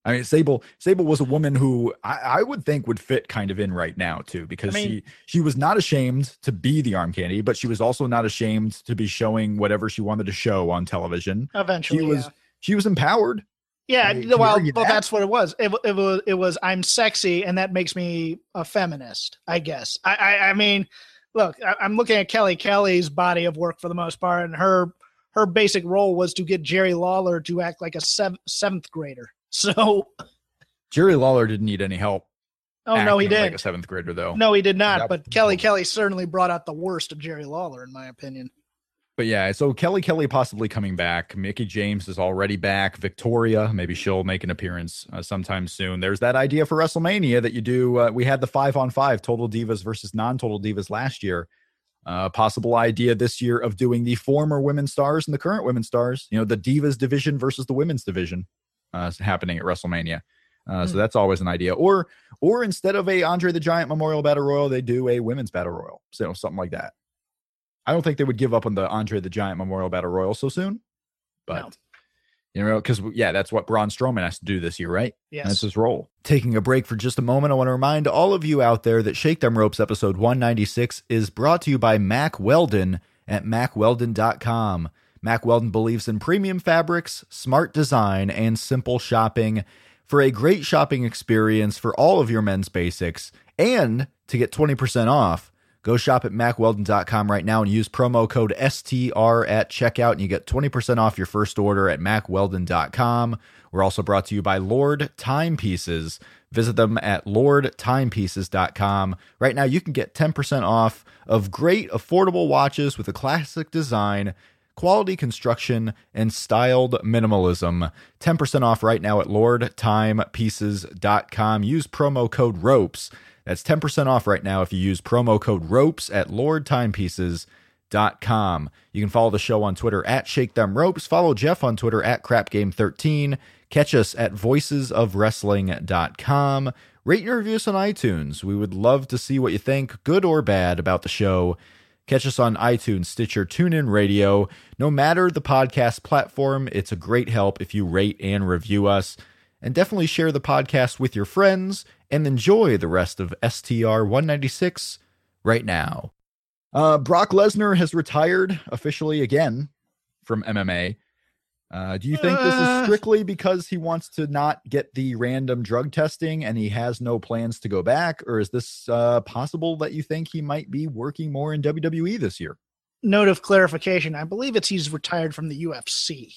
[SPEAKER 3] I mean, Sable. Sable was a woman who I, I would think would fit kind of in right now too, because
[SPEAKER 2] I mean-
[SPEAKER 3] she she was not ashamed to be the arm candy, but she was also not ashamed to be showing whatever she wanted to show on television.
[SPEAKER 2] Eventually,
[SPEAKER 3] She was
[SPEAKER 2] yeah.
[SPEAKER 3] she was empowered.
[SPEAKER 2] Yeah,
[SPEAKER 3] I mean,
[SPEAKER 2] well, well,
[SPEAKER 3] that?
[SPEAKER 2] that's what it was. It, it was it was I'm sexy, and that makes me a feminist. I guess. I I, I mean, look, I, I'm looking at Kelly Kelly's body of work for the most part, and her her basic role was to get Jerry Lawler to act like a sev- seventh grader. So,
[SPEAKER 3] Jerry Lawler didn't need any help.
[SPEAKER 2] oh no, he did.
[SPEAKER 3] like a seventh grader though.
[SPEAKER 2] no, he did not.
[SPEAKER 3] That-
[SPEAKER 2] But Kelly Kelly certainly brought out the worst of Jerry Lawler, in my opinion.
[SPEAKER 3] But yeah, so Kelly Kelly possibly coming back. Mickie James is already back. Victoria, maybe she'll make an appearance uh, sometime soon. There's that idea for WrestleMania that you do. Uh, we had the five on five Total Divas versus non Total Divas last year. Uh, possible idea this year of doing the former women's stars and the current women's stars. You know, the Divas division versus the women's division uh, happening at WrestleMania. Uh, So
[SPEAKER 2] Hmm.
[SPEAKER 3] that's always an idea. Or, or instead of a Andre the Giant Memorial Battle Royal, they do a women's Battle Royal. So something like that. I don't think they would give up on the Andre the Giant Memorial Battle Royal so soon, but
[SPEAKER 2] No.
[SPEAKER 3] you know, because yeah, that's what Braun Strowman has to do this year, right?
[SPEAKER 2] Yes.
[SPEAKER 3] That's his role. Taking a break for just a moment, I want to remind all of you out there that Shake Them Ropes episode 196 is brought to you by Mack Weldon at mackweldon.com. Mack Weldon believes in premium fabrics, smart design, and simple shopping for a great shopping experience for all of your men's basics. And to get 20% off, go shop at mackweldon.com right now and use promo code STR at checkout, and you get 20% off your first order at mackweldon.com. We're also brought to you by Lord Timepieces. Visit them at lordtimepieces.com. Right now, you can get 10% off of great, affordable watches with a classic design quality construction, and styled minimalism. 10% off right now at lordtimepieces.com. Use promo code ROPES. That's 10% off right now if you use promo code ROPES at lordtimepieces.com. You can follow the show on Twitter at Shake Them Ropes. Follow Jeff on Twitter at CrapGame13. Catch us at voicesofwrestling.com. Rate and review us on iTunes. We would love to see what you think, good or bad, about the show. Catch us on iTunes, Stitcher, TuneIn Radio. No matter the podcast platform, it's a great help if you rate and review us. And definitely share the podcast with your friends and enjoy the rest of STR 196 right now. Uh, Brock Lesnar has retired officially again from MMA. Uh, do you think this is
[SPEAKER 2] Uh.
[SPEAKER 3] strictly because he wants to not get the random drug testing and he has no plans to go back, or is this uh, possible that you think he might be working more in WWE this year?
[SPEAKER 2] Note of clarification: I believe it's he's retired from the UFC,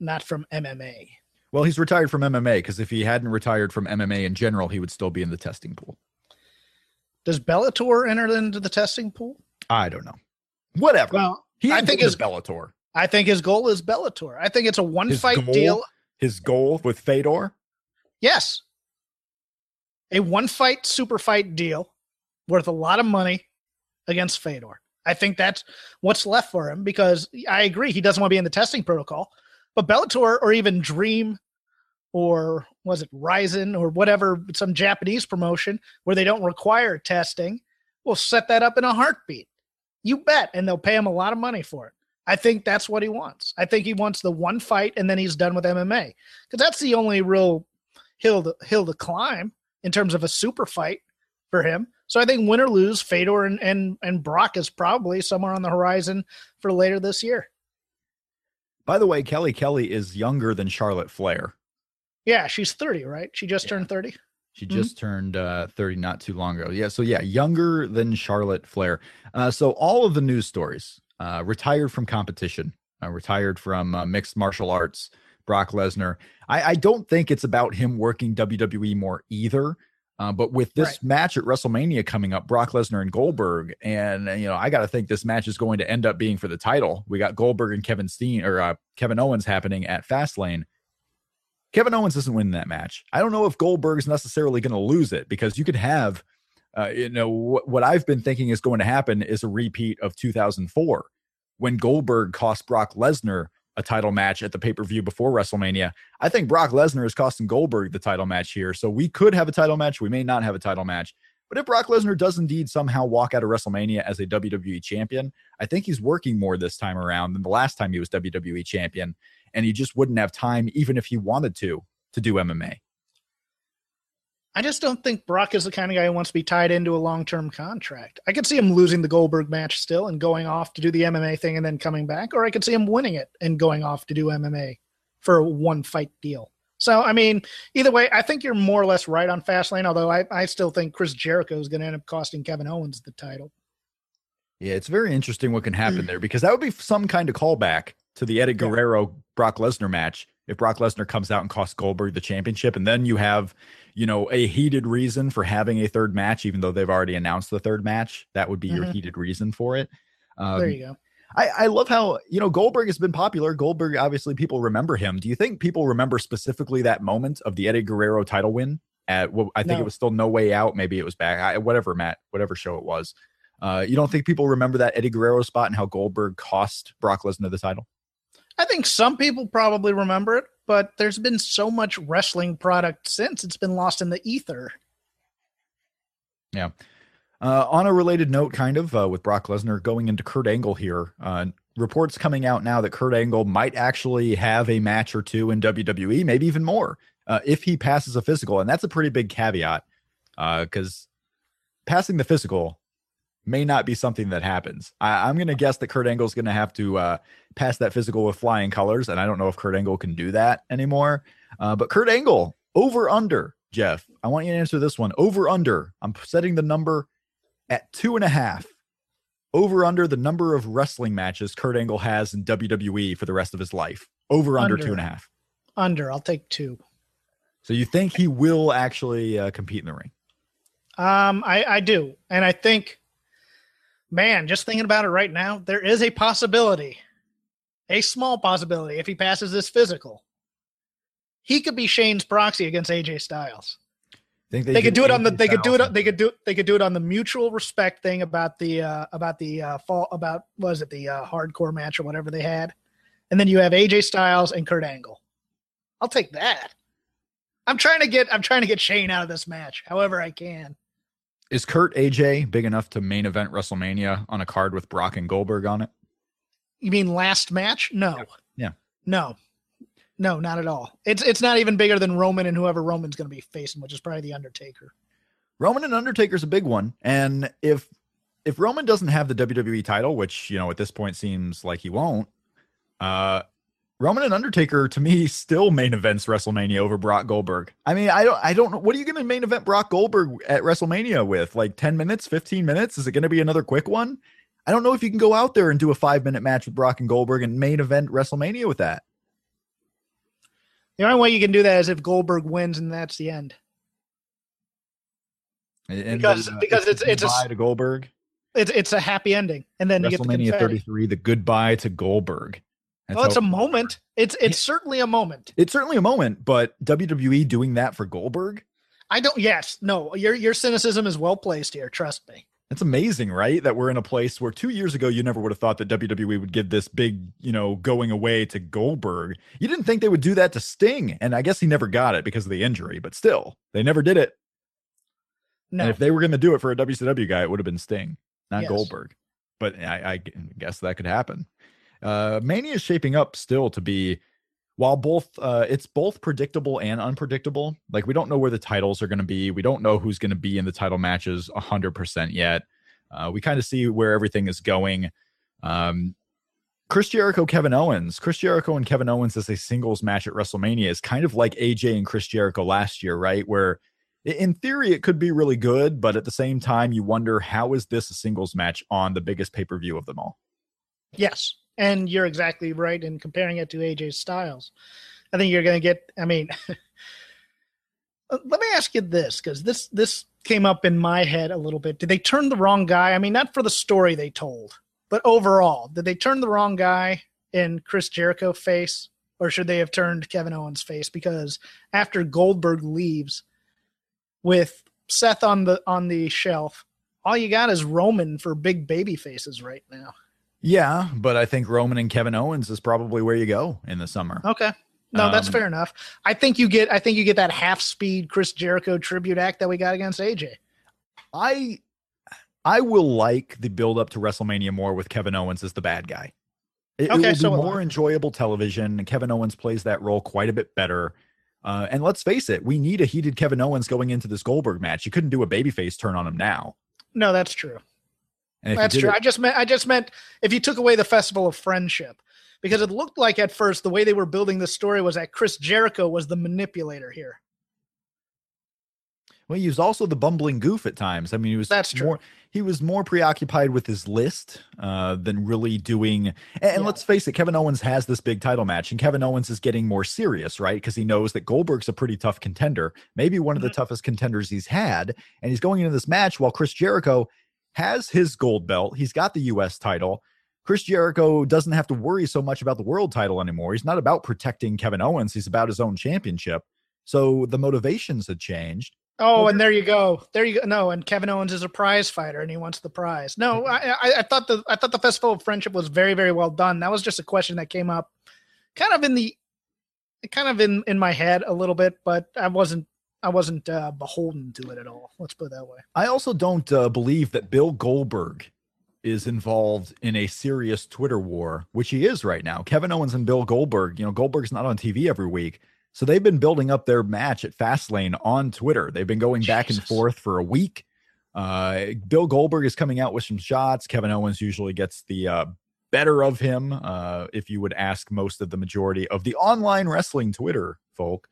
[SPEAKER 2] not from MMA.
[SPEAKER 3] Well, he's retired from MMA because if he hadn't retired from MMA in general, he would still be in the testing pool.
[SPEAKER 2] Does Bellator enter into the testing pool?
[SPEAKER 3] I don't know. Whatever.
[SPEAKER 2] Well,
[SPEAKER 3] he
[SPEAKER 2] I think his
[SPEAKER 3] Bellator.
[SPEAKER 2] I think his goal is Bellator. I think it's a one
[SPEAKER 3] His
[SPEAKER 2] fight
[SPEAKER 3] goal?
[SPEAKER 2] deal.
[SPEAKER 3] His goal with Fedor.
[SPEAKER 2] Yes. A one fight super fight deal worth a lot of money against Fedor. I think that's what's left for him because I agree he doesn't want to be in the testing protocol. But Bellator or even Dream or was it Rizin or whatever, some Japanese promotion where they don't require testing will set that up in a heartbeat. You bet. And they'll pay him a lot of money for it. I think that's what he wants. I think he wants the one fight and then he's done with MMA because that's the only real hill to, hill to climb in terms of a super fight for him. So I think win or lose, Fedor and, and, and Brock is probably somewhere on the horizon for later this year.
[SPEAKER 3] By the way, Kelly Kelly is younger than Charlotte Flair.
[SPEAKER 2] Yeah, she's 30, right? She just
[SPEAKER 3] Yeah.
[SPEAKER 2] turned 30.
[SPEAKER 3] She
[SPEAKER 2] Mhm.
[SPEAKER 3] just turned uh, 30 not too long ago. Yeah. So, yeah, younger than Charlotte Flair. Uh, so, all of the news stories uh, retired from competition, uh, retired from uh, mixed martial arts, Brock Lesnar. I, I don't think it's about him working WWE more either. Uh, but with this
[SPEAKER 2] Right.
[SPEAKER 3] match at WrestleMania coming up, Brock Lesnar and Goldberg, and uh, you know, I got to think this match is going to end up being for the title. We got Goldberg and Kevin Steen or uh, Kevin Owens happening at Fastlane. Kevin Owens isn't winning that match. I don't know if Goldberg's necessarily going to lose it because you could have, uh, you know, what, what I've been thinking is going to happen is a repeat of 2004 when Goldberg cost Brock Lesnar a title match at the pay per view before WrestleMania. I think Brock Lesnar is costing Goldberg the title match here. So we could have a title match. We may not have a title match. But if Brock Lesnar does indeed somehow walk out of WrestleMania as a WWE champion, I think he's working more this time around than the last time he was WWE champion. And he just wouldn't have time, even if he wanted to, to do MMA.
[SPEAKER 2] I just don't think Brock is the kind of guy who wants to be tied into a long term contract. I could see him losing the Goldberg match still and going off to do the MMA thing and then coming back, or I could see him winning it and going off to do MMA for a one fight deal. So, I mean, either way, I think you're more or less right on Fastlane, although I, I still think Chris Jericho is going to end up costing Kevin Owens the title.
[SPEAKER 3] Yeah, it's very interesting what can happen there because that would be some kind of callback to the Eddie Guerrero Brock Lesnar match. If Brock Lesnar comes out and costs Goldberg the championship, and then you have, you know, a heated reason for having a third match, even though they've already announced the third match, that would be your
[SPEAKER 2] Mhm.
[SPEAKER 3] heated reason for it. Um,
[SPEAKER 2] there you go.
[SPEAKER 3] I, I love how you know Goldberg has been popular. Goldberg, obviously, people remember him. Do you think people remember specifically that moment of the Eddie Guerrero title win at? Well, I think
[SPEAKER 2] No.
[SPEAKER 3] it was still No Way Out. Maybe it was back. I, whatever, Matt. Whatever show it was. Uh, you don't think people remember that Eddie Guerrero spot and how Goldberg cost Brock Lesnar the title?
[SPEAKER 2] I think some people probably remember it, but there's been so much wrestling product since it's been lost in the ether. Yeah.
[SPEAKER 3] Uh, on a related note, kind of uh, with Brock Lesnar going into Kurt Angle here, uh, reports coming out now that Kurt Angle might actually have a match or two in WWE, maybe even more, uh, if he passes a physical, and that's a pretty big caveat because passing the physical may not be something that happens. I, I'm going to guess that Kurt Angle is going to have to uh, pass that physical with flying colors, and I don't know if Kurt Angle can do that anymore. Uh, but Kurt Angle over under Jeff. I want you to answer this one over under. I'm setting the number at two and a half. Over under the number of wrestling matches Kurt Angle has in WWE for the rest of his life. Over under,
[SPEAKER 2] Under.
[SPEAKER 3] two and a half.
[SPEAKER 2] Under, I'll take two.
[SPEAKER 3] So you think he will actually uh, compete in the ring?
[SPEAKER 2] Um, I, I do. And I think, man, just thinking about it right now, there is a possibility, a small possibility, if he passes this physical, he could be Shane's proxy against AJ Styles.
[SPEAKER 3] Think
[SPEAKER 2] They, could do it on the they could do it they could do they could do it on the mutual respect thing about the uh about the uh fall about was it the uh hardcore match or whatever they had. And then you have AJ Styles and Kurt Angle. I'll take that. I'm trying to get I'm trying to get Shane out of this match however I can.
[SPEAKER 3] Is Kurt AJ big enough to main event WrestleMania on a card with Brock and Goldberg on it?
[SPEAKER 2] You mean last match? No.
[SPEAKER 3] Yeah.
[SPEAKER 2] No. No, not at all. It's it's not even bigger than Roman and whoever Roman's going to be facing, which is probably the Undertaker.
[SPEAKER 3] Roman and Undertaker's a big one. And if if Roman doesn't have the WWE title, which you know at this point seems like he won't, uh, Roman and Undertaker to me still main events WrestleMania over Brock Goldberg. I mean, I don't, I don't know. What are you going to main event Brock Goldberg at WrestleMania with? Like ten minutes, fifteen minutes? Is it going to be another quick one? I don't know if you can go out there and do a five minute match with Brock and Goldberg and main event WrestleMania with that.
[SPEAKER 2] The only way you can do that is if Goldberg wins, and that's the end.
[SPEAKER 3] And
[SPEAKER 2] Because-
[SPEAKER 3] the,
[SPEAKER 2] because it's- it's a
[SPEAKER 3] goodbye to Goldberg.
[SPEAKER 2] It's it's a happy ending, and then you get the
[SPEAKER 3] WrestleMania 33, the goodbye to Goldberg. That's
[SPEAKER 2] Well, it's a moment. It's it's certainly a moment.
[SPEAKER 3] it's certainly a moment, but WWE doing that for Goldberg,
[SPEAKER 2] I don't. Yes, no. Your your cynicism is well placed here. Trust me.
[SPEAKER 3] it's amazing, right? That we're in a place where two years ago you never would have thought that WWE would give this big, you know, going away to Goldberg. You didn't think they would do that to Sting, and I guess he never got it because of the injury, but still, they never did it.
[SPEAKER 2] No,
[SPEAKER 3] And if they were going to do it for a WCW guy, it would have been Sting, not
[SPEAKER 2] Yes.
[SPEAKER 3] Goldberg. But I, I guess that could happen. Uh, Mania is shaping up still to be, while both uh, it's both predictable and unpredictable. Like we don't know where the titles are going to be. We don't know who's going to be in the title matches hundred percent yet. Uh, we kind of see where everything is going. Um, Chris Jericho, Kevin Owens. Chris Jericho and Kevin Owens as a singles match at WrestleMania is kind of like AJ and Chris Jericho last year, right? Where in theory it could be really good, but at the same time you wonder how is this a singles match on the biggest pay per view of them all?
[SPEAKER 2] yes, and you're exactly right in comparing it to AJ Styles. I think you're going to get. I mean, uh, let me ask you this because this this came up in my head a little bit. Did they turn the wrong guy? I mean, not for the story they told, but overall, did they turn the wrong guy in Chris Jericho face, or should they have turned Kevin Owens face? Because after Goldberg leaves, with Seth on the on the shelf, all you got is Roman for big baby faces right now.
[SPEAKER 3] Yeah, but I think Roman and Kevin Owens is probably where you go in the summer.
[SPEAKER 2] Okay. No, that's
[SPEAKER 3] Um,
[SPEAKER 2] fair enough. I think you get I think you get that half speed Chris Jericho tribute act that we got against AJ.
[SPEAKER 3] I I will like the build up to WrestleMania more with Kevin Owens as the bad guy. It, it
[SPEAKER 2] Okay,
[SPEAKER 3] will
[SPEAKER 2] so
[SPEAKER 3] be more enjoyable television. Kevin Owens plays that role quite a bit better. Uh, and let's face it, we need a heated Kevin Owens going into this Goldberg match. You couldn't do a babyface turn on him now.
[SPEAKER 2] No, that's true. That's true.
[SPEAKER 3] it-
[SPEAKER 2] I just meant I just meant if you took away the festival of friendship. Because it looked like at first the way they were building the story was that Chris Jericho was the manipulator here.
[SPEAKER 3] Well, he was also the bumbling goof at times. I mean, he was
[SPEAKER 2] That's true.
[SPEAKER 3] more he was more preoccupied with his list uh, than really doing. And, and
[SPEAKER 2] Yeah.
[SPEAKER 3] let's face it, Kevin Owens has this big title match, and Kevin Owens is getting more serious, right? Because he knows that Goldberg's a pretty tough contender, maybe one of the
[SPEAKER 2] Mhm.
[SPEAKER 3] toughest contenders he's had, and he's going into this match while Chris Jericho has his gold belt. He's got the U.S. title. Chris Jericho doesn't have to worry so much about the world title anymore. He's not about protecting Kevin Owens. He's about his own championship. So the motivations had changed.
[SPEAKER 2] Oh,
[SPEAKER 3] Well,
[SPEAKER 2] and there you go. There you go. No, and Kevin Owens is a prize fighter, and he wants the prize. No, mm-hmm. I, I, I thought the I thought the festival of friendship was very, very well done. That was just a question that came up, kind of in the, kind of in in my head a little bit, but I wasn't I wasn't uh, beholden to it at all. Let's put it that way.
[SPEAKER 3] I also don't uh, believe that Bill Goldberg is involved in a serious Twitter war, which he is right now. Kevin Owens and Bill Goldberg, you know, Goldberg's not on TV every week. So they've been building up their match at Fastlane on Twitter. They've been going back and forth for a week. Uh, Bill Goldberg is coming out with some shots. Kevin Owens usually gets the uh, better of him, uh, if you would ask most of the majority of the online wrestling Twitter folk.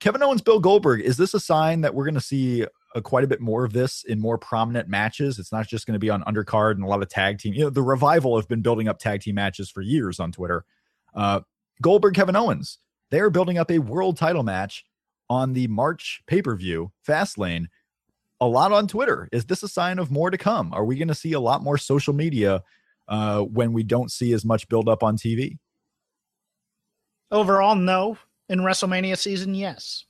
[SPEAKER 3] Kevin Owens, Bill Goldberg, is this a sign that we're going to see uh, quite a bit more of this in more prominent matches? It's not just going to be on undercard and a lot of tag team. You know, the revival have been building up tag team matches for years on Twitter. Uh, Goldberg, Kevin Owens, they are building up a world title match on the March pay per view, Fastlane. A lot on Twitter. Is this a sign of more to come? Are we going to see a lot more social media uh, when we don't see as much build up on TV?
[SPEAKER 2] Overall, no. In WrestleMania season, yes.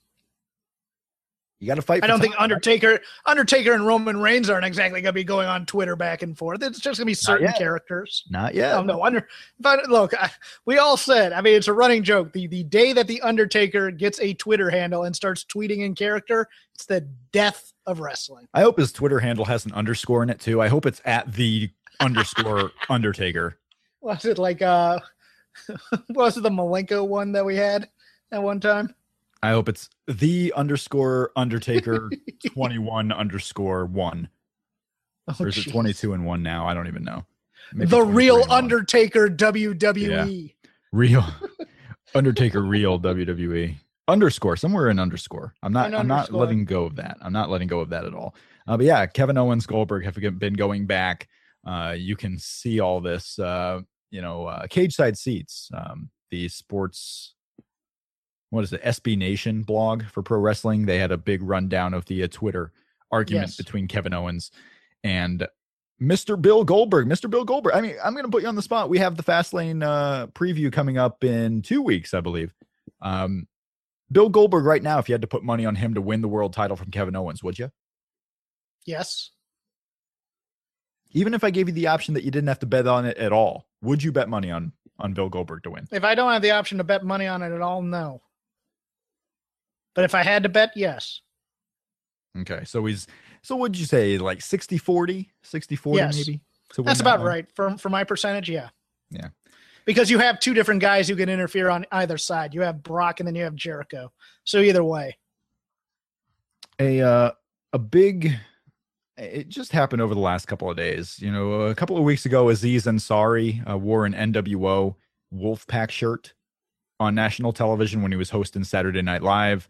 [SPEAKER 3] You got to fight.
[SPEAKER 2] I don't think
[SPEAKER 3] time, right?
[SPEAKER 2] Undertaker, Undertaker, and Roman Reigns aren't exactly going to be going on Twitter back and forth. It's just going to be certain
[SPEAKER 3] yet.
[SPEAKER 2] characters.
[SPEAKER 3] Not yet.
[SPEAKER 2] Oh no, under. But look, I, we all said. I mean, it's a running joke. The the day that the Undertaker gets a Twitter handle and starts tweeting in character, it's the death of wrestling.
[SPEAKER 3] I hope his Twitter handle has an underscore in it too. I hope it's at the underscore Undertaker.
[SPEAKER 2] Was it like uh, was it the Malenko one that we had at one time?
[SPEAKER 3] I hope it's the underscore Undertaker twenty one underscore one.
[SPEAKER 2] Oh,
[SPEAKER 3] or is it 22 and 1 now? I don't even know. Maybe
[SPEAKER 2] The real
[SPEAKER 3] one.
[SPEAKER 2] Undertaker WWE.
[SPEAKER 3] real Undertaker real WWE underscore somewhere in underscore. I'm not
[SPEAKER 2] An
[SPEAKER 3] I'm not letting go of that. I'm not letting go of that at all. Uh, but yeah, Kevin Owens Goldberg have been going back. Uh, you can see all this. Uh, you know, uh, Cageside Seats. Um, the sports. What is it? SB Nation blog for pro wrestling. They had a big rundown of the uh, Twitter argument
[SPEAKER 2] Yes.
[SPEAKER 3] between Kevin Owens and Mr. Bill Goldberg. Mr. Bill Goldberg. I mean, I'm going to put you on the spot. We have the Fastlane uh, preview coming up in two weeks, I believe. Um, Bill Goldberg, right now, if you had to put money on him to win the world title from Kevin Owens, would you?
[SPEAKER 2] Yes.
[SPEAKER 3] Even if I gave you the option that you didn't have to bet on it at all, would you bet money on on Bill Goldberg to win?
[SPEAKER 2] If I don't have the option to bet money on it at all, no. But if I had to bet, yes.
[SPEAKER 3] Okay, so he's so what would you say like 60 40, 60 40
[SPEAKER 2] Yes.
[SPEAKER 3] maybe? win
[SPEAKER 2] That's about
[SPEAKER 3] one?
[SPEAKER 2] right for for my percentage. Yeah.
[SPEAKER 3] Yeah.
[SPEAKER 2] Because you have two different guys who can interfere on either side. You have Brock and then you have Jericho. So either way,
[SPEAKER 3] a uh, a big it just happened over the last couple of days you know a couple of weeks ago aziz ansari uh, wore an nwo wolfpack shirt on national television when he was hosting saturday night live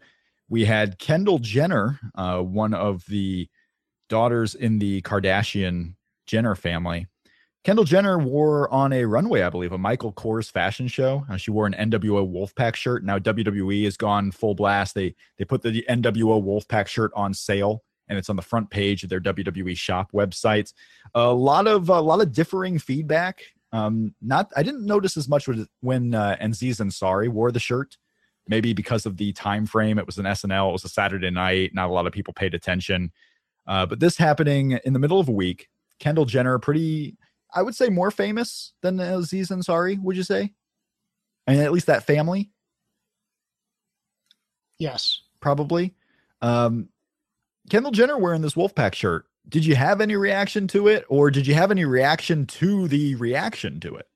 [SPEAKER 3] we had kendall jenner uh, one of the daughters in the kardashian jenner family kendall jenner wore on a runway i believe a michael kors fashion show uh, she wore an nwo wolfpack shirt now wwe has gone full blast they they put the NWO Wolfpack shirt on sale, and it's on the front page of their WWE shop website. A lot of a lot of differing feedback. Um, not I didn't notice as much with- when uh, Aziz Ansari wore the shirt. Maybe because of the time frame, it was an SNL. It was a Saturday night. Not a lot of people paid attention. Uh, but this happening in the middle of a week. Kendall Jenner, pretty, I would say, more famous than Aziz Ansari. Would you say? I mean, at least that family
[SPEAKER 2] yes.
[SPEAKER 3] probably. Um, Kendall Jenner wearing this Wolfpack shirt. Did you have any reaction to it, or did you have any reaction to the reaction to it?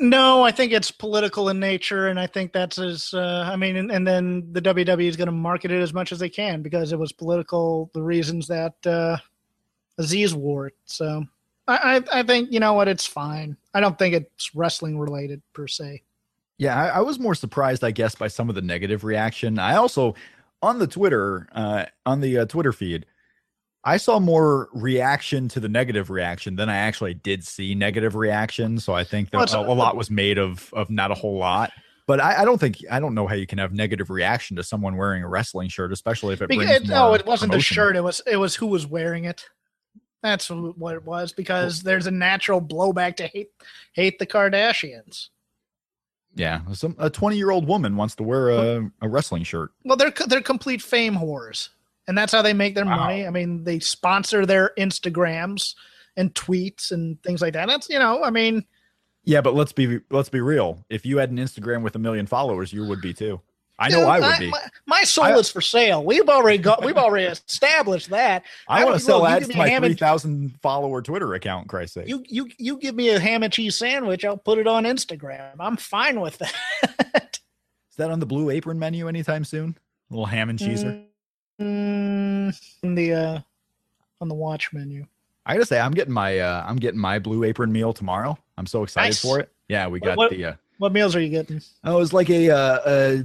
[SPEAKER 2] No, I think it's political in nature, and I think that's as uh, I mean, and, and then the WWE is going to market it as much as they can because it was political. The reasons that uh, Aziz wore it, so I, I, I think you know what, it's fine. I don't think it's wrestling related per se.
[SPEAKER 3] Yeah, I, I was more surprised, I guess, by some of the negative reaction. I also on the Twitter, uh, on the uh, Twitter feed, I saw more reaction to the negative reaction than I actually did see negative reaction. So I think that
[SPEAKER 2] Well,
[SPEAKER 3] a, a lot was made of of not a whole lot. But I, I don't think I don't know how you can have negative reaction to someone wearing a wrestling shirt, especially if it brings more
[SPEAKER 2] no, it wasn't the shirt. It was it was who was wearing it. That's what it was because there's a natural blowback to hate hate the Kardashians.
[SPEAKER 3] Yeah, some a twenty year old woman wants to wear a, a wrestling shirt.
[SPEAKER 2] Well, they're they're complete fame whores, and that's how they make their
[SPEAKER 3] Wow.
[SPEAKER 2] money. I mean, they sponsor their Instagrams and tweets and things like that. That's you know, I mean,
[SPEAKER 3] Yeah, but let's be let's be real. If you had an Instagram with a million followers, you would be too. I know
[SPEAKER 2] dude,
[SPEAKER 3] I would be.
[SPEAKER 2] My, my soul
[SPEAKER 3] I-
[SPEAKER 2] is for sale. We've already got. We've already established that.
[SPEAKER 3] I
[SPEAKER 2] I
[SPEAKER 3] want to sell ads to my three thousand follower Twitter account. Christ's sake.
[SPEAKER 2] You you you give me a ham and cheese sandwich, I'll put it on Instagram. I'm fine with that.
[SPEAKER 3] Is that on the blue apron menu anytime soon? A little ham and cheeser.
[SPEAKER 2] Mm, in the uh, on the watch menu.
[SPEAKER 3] I gotta say, I'm getting my uh, I'm getting my blue apron meal tomorrow. I'm so excited
[SPEAKER 2] Nice.
[SPEAKER 3] for it. Yeah, we
[SPEAKER 2] What-
[SPEAKER 3] got
[SPEAKER 2] what-
[SPEAKER 3] the. Uh,
[SPEAKER 2] What meals are you getting?
[SPEAKER 3] oh, it was like a uh, a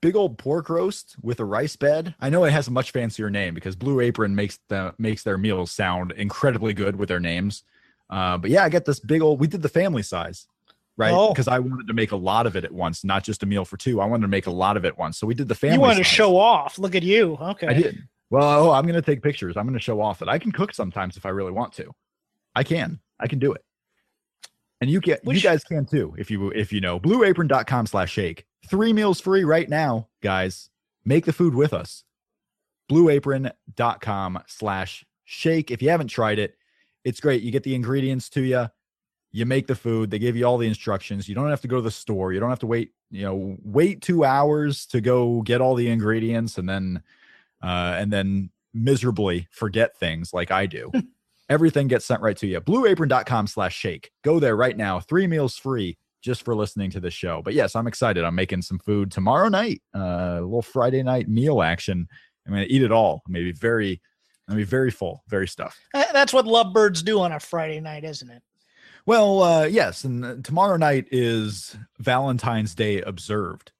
[SPEAKER 3] big old pork roast with a rice bed. I know it has a much fancier name because Blue Apron makes the makes their meals sound incredibly good with their names. Uh, but yeah, I get this big old. We did the family size, right?
[SPEAKER 2] Oh.
[SPEAKER 3] Because I wanted to make a lot of it at once, not just a meal for two. I wanted to make a lot of it once, so we did the family.
[SPEAKER 2] you wanted to show off. Look at you. Okay.
[SPEAKER 3] I did. Well, oh, I'm going to take pictures. I'm going to show off that I can cook sometimes if I really want to. I can. I can do it. And you can.
[SPEAKER 2] We
[SPEAKER 3] you guys can too if you if you know blueapron.com slash shake. Three meals free right now, guys. Make the food with us. Blueapron.com slash shake. If you haven't tried it, it's great. You get the ingredients to you. You make the food. They give you all the instructions. You don't have to go to the store. You don't have to wait, you know, wait two hours to go get all the ingredients and then uh, and then miserably forget things like I do. Everything gets sent right to you. Blueapron.com slash shake. Go there right now. Three meals free just for listening to the show. But yes, I'm excited. I'm making some food tomorrow night. Uh, a little Friday night meal action. I'm going to eat it all. I'm going to be very, very full, very stuffed.
[SPEAKER 2] Uh, That's what lovebirds do on a Friday night, isn't it?
[SPEAKER 3] Well, uh, yes, and uh, tomorrow night is Valentine's Day observed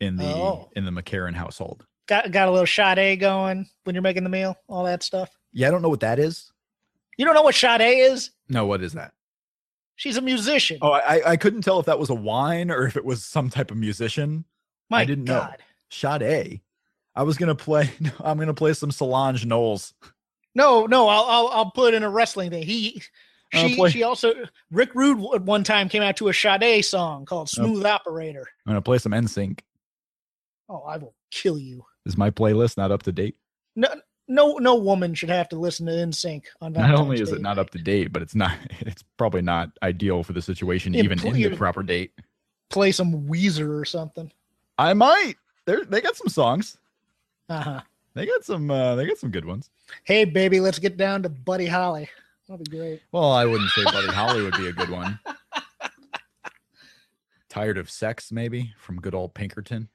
[SPEAKER 3] in the
[SPEAKER 2] Oh.
[SPEAKER 3] in the McCarran household.
[SPEAKER 2] Got got a little Sade going when you're making the meal, all that stuff.
[SPEAKER 3] Yeah, I don't know what that is.
[SPEAKER 2] You don't know what Sade is?
[SPEAKER 3] No, what is that?
[SPEAKER 2] She's a musician.
[SPEAKER 3] Oh, I I couldn't tell if that was a wine or if it was some type of musician.
[SPEAKER 2] My
[SPEAKER 3] I didn't know.
[SPEAKER 2] God.
[SPEAKER 3] Sade. I was gonna play. I'm gonna play some Solange Knowles.
[SPEAKER 2] No, no, I'll I'll, I'll put in a wrestling thing. He she
[SPEAKER 3] play-
[SPEAKER 2] she also Rick Rude at one time came out to a Sade song called Smooth Operator.
[SPEAKER 3] I'm gonna play some NSYNC.
[SPEAKER 2] Oh, I will kill you.
[SPEAKER 3] Is my playlist not up to date?
[SPEAKER 2] No no no woman should have to listen to NSYNC on
[SPEAKER 3] Not only is
[SPEAKER 2] Day
[SPEAKER 3] it not up to date, but it's not. It's probably not ideal for the situation,
[SPEAKER 2] Yeah,
[SPEAKER 3] even in the proper date.
[SPEAKER 2] play some Weezer or something.
[SPEAKER 3] I might. They they got some songs.
[SPEAKER 2] Uh-huh.
[SPEAKER 3] They got some. uh They got some good ones.
[SPEAKER 2] Hey baby, let's get down to Buddy Holly. That'll be great.
[SPEAKER 3] Well, I wouldn't say Buddy Holly would be a good one. Tired of sex, maybe from good old Pinkerton.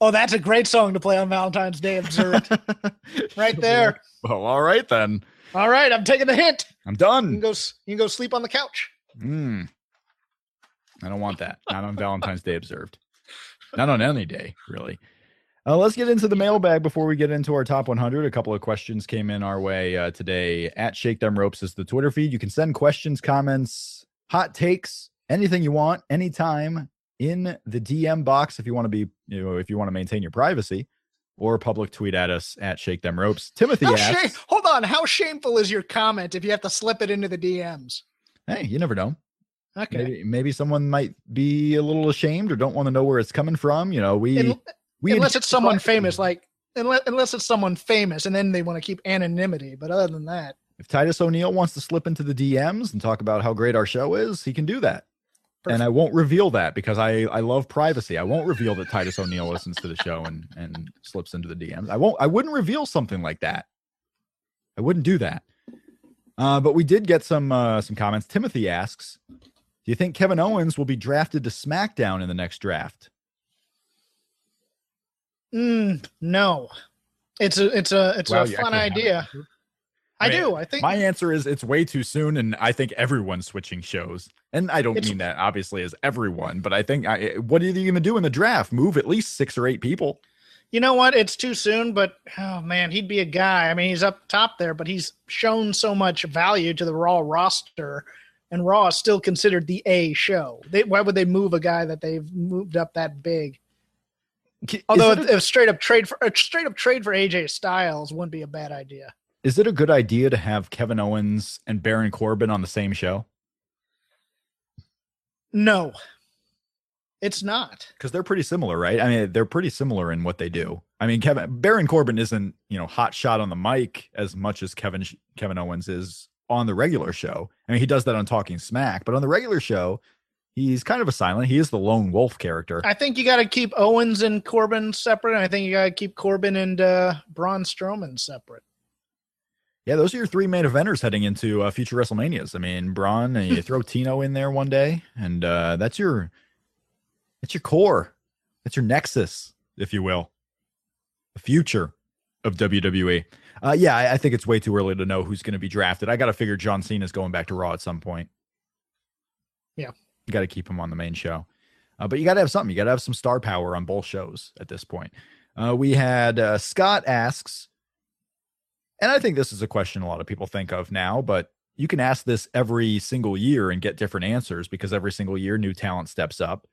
[SPEAKER 2] Oh, that's a great song to play on Valentine's Day observed. right there.
[SPEAKER 3] Well, all right then.
[SPEAKER 2] All right, I'm taking the hint.
[SPEAKER 3] I'm done.
[SPEAKER 2] You can go you can go sleep on the couch.
[SPEAKER 3] Mm. I don't want that. Not on Valentine's Day observed. Not on any day, really. Uh, let's get into the mailbag before we get into our top 100. A couple of questions came in our way uh, today. At Shake Them Ropes is the Twitter feed. You can send questions, comments, hot takes, anything you want, anytime in the DM box if you want to be, you know, if you want to maintain your privacy, or public tweet at us at Shake Them Ropes. Timothy
[SPEAKER 2] How
[SPEAKER 3] asks,
[SPEAKER 2] shame- hold on. How shameful is your comment if you have to slip it into the DMs?
[SPEAKER 3] "Hey, you never know.
[SPEAKER 2] Okay.
[SPEAKER 3] Maybe maybe someone might be a little ashamed or don't want to know where it's coming from. You know, we
[SPEAKER 2] Un-
[SPEAKER 3] we
[SPEAKER 2] unless it's someone famous, like unless, unless it's someone famous, and then they want to keep anonymity. But other than that,
[SPEAKER 3] if Titus O'Neil wants to slip into the DMs and talk about how great our show is, he can do that. And I won't reveal that because I I love privacy. I won't reveal that Titus O'Neil listens to the show and and slips into the DMs. I won't. I wouldn't reveal something like that. I wouldn't do that. Uh, but we did get some uh, some comments. Timothy asks, "Do you think Kevin Owens will be drafted to SmackDown in the next draft?"
[SPEAKER 2] mm, no, it's a it's a it's
[SPEAKER 3] Wow,
[SPEAKER 2] a fun
[SPEAKER 3] actually have an
[SPEAKER 2] idea. I,
[SPEAKER 3] I mean,
[SPEAKER 2] do. I think
[SPEAKER 3] My answer is it's way too soon, and I think everyone's switching shows. And I don't
[SPEAKER 2] It's-
[SPEAKER 3] mean that obviously as everyone, but I think I, what are you going to do in the draft? Move at least six or eight people.
[SPEAKER 2] you know what? It's too soon, but oh man, he'd be a guy. I mean, he's up top there, but he's shown so much value to the Raw roster, and Raw is still considered the A show. They, why would they move a guy that they've moved up that big? Although
[SPEAKER 3] a-
[SPEAKER 2] if straight up trade for a straight up trade for AJ Styles wouldn't be a bad idea.
[SPEAKER 3] Is it a good idea to have Kevin Owens and Baron Corbin on the same show?
[SPEAKER 2] No, it's not.
[SPEAKER 3] Because they're pretty similar, right? I mean, they're pretty similar in what they do. I mean, Kevin Baron Corbin isn't you know hot shot on the mic as much as Kevin Kevin Owens is on the regular show. I mean, he does that on Talking Smack, but on the regular show, he's kind of a silent. He is the lone wolf character.
[SPEAKER 2] I think you got to keep Owens and Corbin separate. And I think you got to keep Corbin and uh, Braun Strowman separate.
[SPEAKER 3] Yeah, those are your three main eventers heading into uh, future WrestleManias. I mean, Braun, and you throw Tino in there one day, and uh, that's your that's your core, that's your nexus, if you will, the future of WWE. Uh, yeah, I, I think it's way too early to know who's going to be drafted. I got to figure John Cena's going back to Raw at some point.
[SPEAKER 2] Yeah.
[SPEAKER 3] you got to keep him on the main show, uh, but you got to have something. You got to have some star power on both shows at this point. Uh, we had uh, Scott asks and I think this is a question a lot of people think of now, but you can ask this every single year and get different answers because every single year new talent steps up.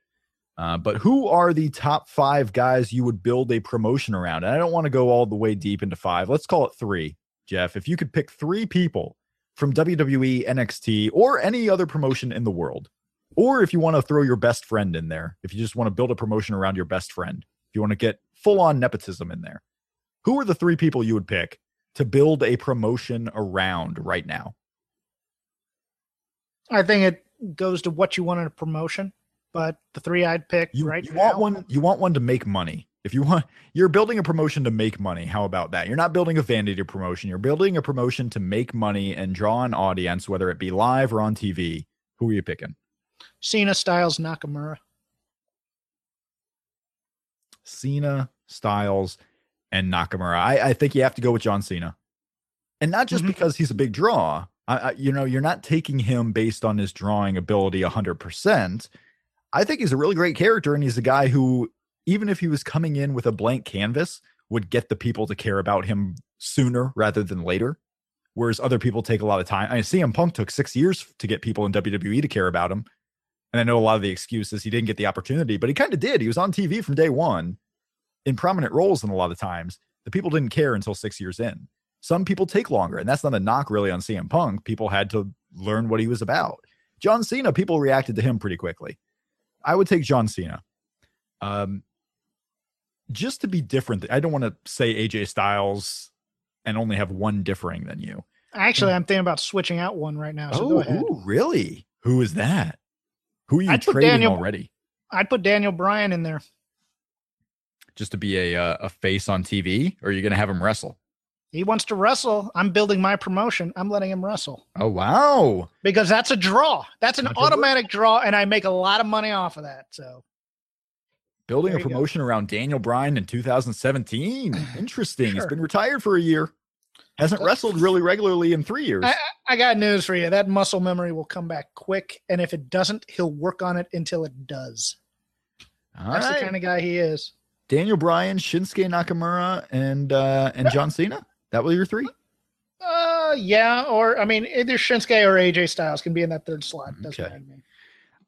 [SPEAKER 3] Uh, but who are the top five guys you would build a promotion around? And I don't want to go all the way deep into five. Let's call it three, Jeff. If you could pick three people from WWE, NXT, or any other promotion in the world, or if you want to throw your best friend in there, if you just want to build a promotion around your best friend, if you want to get full on nepotism in there, who are the three people you would pick to build a promotion around right now?
[SPEAKER 2] I think it goes to what you want in a promotion. But the three I'd pick
[SPEAKER 3] You,
[SPEAKER 2] right
[SPEAKER 3] you
[SPEAKER 2] now,
[SPEAKER 3] want one you want one to make money. If you want you're building a promotion to make money, how about that? You're not building a vanity promotion. You're building a promotion to make money and draw an audience whether it be live or on TV. Who are you picking?
[SPEAKER 2] Cena, Styles, Nakamura.
[SPEAKER 3] Cena, Styles, and Nakamura. I, I think you have to go with John Cena. and not just
[SPEAKER 2] Mhm.
[SPEAKER 3] because he's a big draw. I, I, you know, you're not taking him based on his drawing ability 100%. I think he's a really great character, and he's a guy who, even if he was coming in with a blank canvas, would get the people to care about him sooner rather than later. Whereas other people take a lot of time. I mean, CM Punk took six years to get people in WWE to care about him. And I know a lot of the excuses he didn't get the opportunity, but he kind of did. He was on TV from day one in prominent roles, and a lot of times the people didn't care until six years in. Some people take longer, and that's not a knock really on CM Punk. People had to learn what he was about. John Cena, people reacted to him pretty quickly. I would take John Cena. Um, just to be different, I don't want to say AJ Styles and only have one differing than you.
[SPEAKER 2] Actually, I'm thinking about switching out one right now. So go ahead.
[SPEAKER 3] ooh, really? Who is that? Who are you
[SPEAKER 2] I'd
[SPEAKER 3] trading
[SPEAKER 2] Daniel-
[SPEAKER 3] already?
[SPEAKER 2] I'd put Daniel Bryan in there.
[SPEAKER 3] Just to be a uh, a face on TV, or are you going to have him wrestle?
[SPEAKER 2] He wants to wrestle. I'm building my promotion. I'm letting him wrestle
[SPEAKER 3] Oh wow!
[SPEAKER 2] because that's a draw. That's an
[SPEAKER 3] That's
[SPEAKER 2] automatic draw, and I make a lot of money off of that. So
[SPEAKER 3] Building
[SPEAKER 2] There
[SPEAKER 3] a promotion around Daniel Bryan in 2017. Interesting. He's been retired for a year. Hasn't wrestled really regularly in three years.
[SPEAKER 2] I, I got news for you. That muscle memory will come back quick, and if it doesn't, he'll work on it until it does.
[SPEAKER 3] All
[SPEAKER 2] That's
[SPEAKER 3] right.
[SPEAKER 2] the kind of guy he is.
[SPEAKER 3] Daniel Bryan, Shinsuke Nakamura, and uh and John Cena. That were your three.
[SPEAKER 2] Uh, yeah, or I mean, either Shinsuke or AJ Styles can be in that third slot. Doesn't
[SPEAKER 3] Okay.
[SPEAKER 2] matter to me.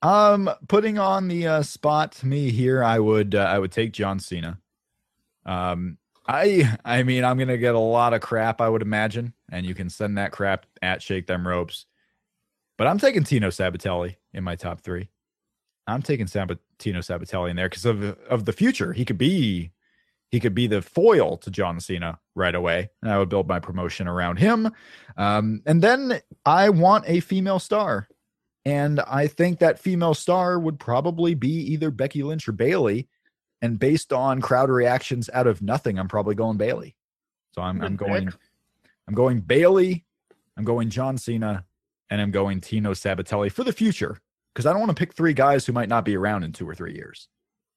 [SPEAKER 3] Um, putting on the uh, spot me here, I would uh, I would take John Cena. Um, I I mean I'm gonna get a lot of crap, I would imagine, and you can send that crap at Shake Them Ropes. But I'm taking Tino Sabbatelli in my top three. I'm taking Sabatino Sabbatelli in there because of of the future. He could be he could be the foil to John Cena right away, and I would build my promotion around him. Um, and then I want a female star. And I think that female star would probably be either Becky Lynch or Bayley. And based on crowd reactions out of nothing, I'm probably going Bayley. So I'm, I'm going. I'm going Bayley. I'm going John Cena, and I'm going Tino Sabbatelli for the future because I don't want to pick three guys who might not be around in two or three years.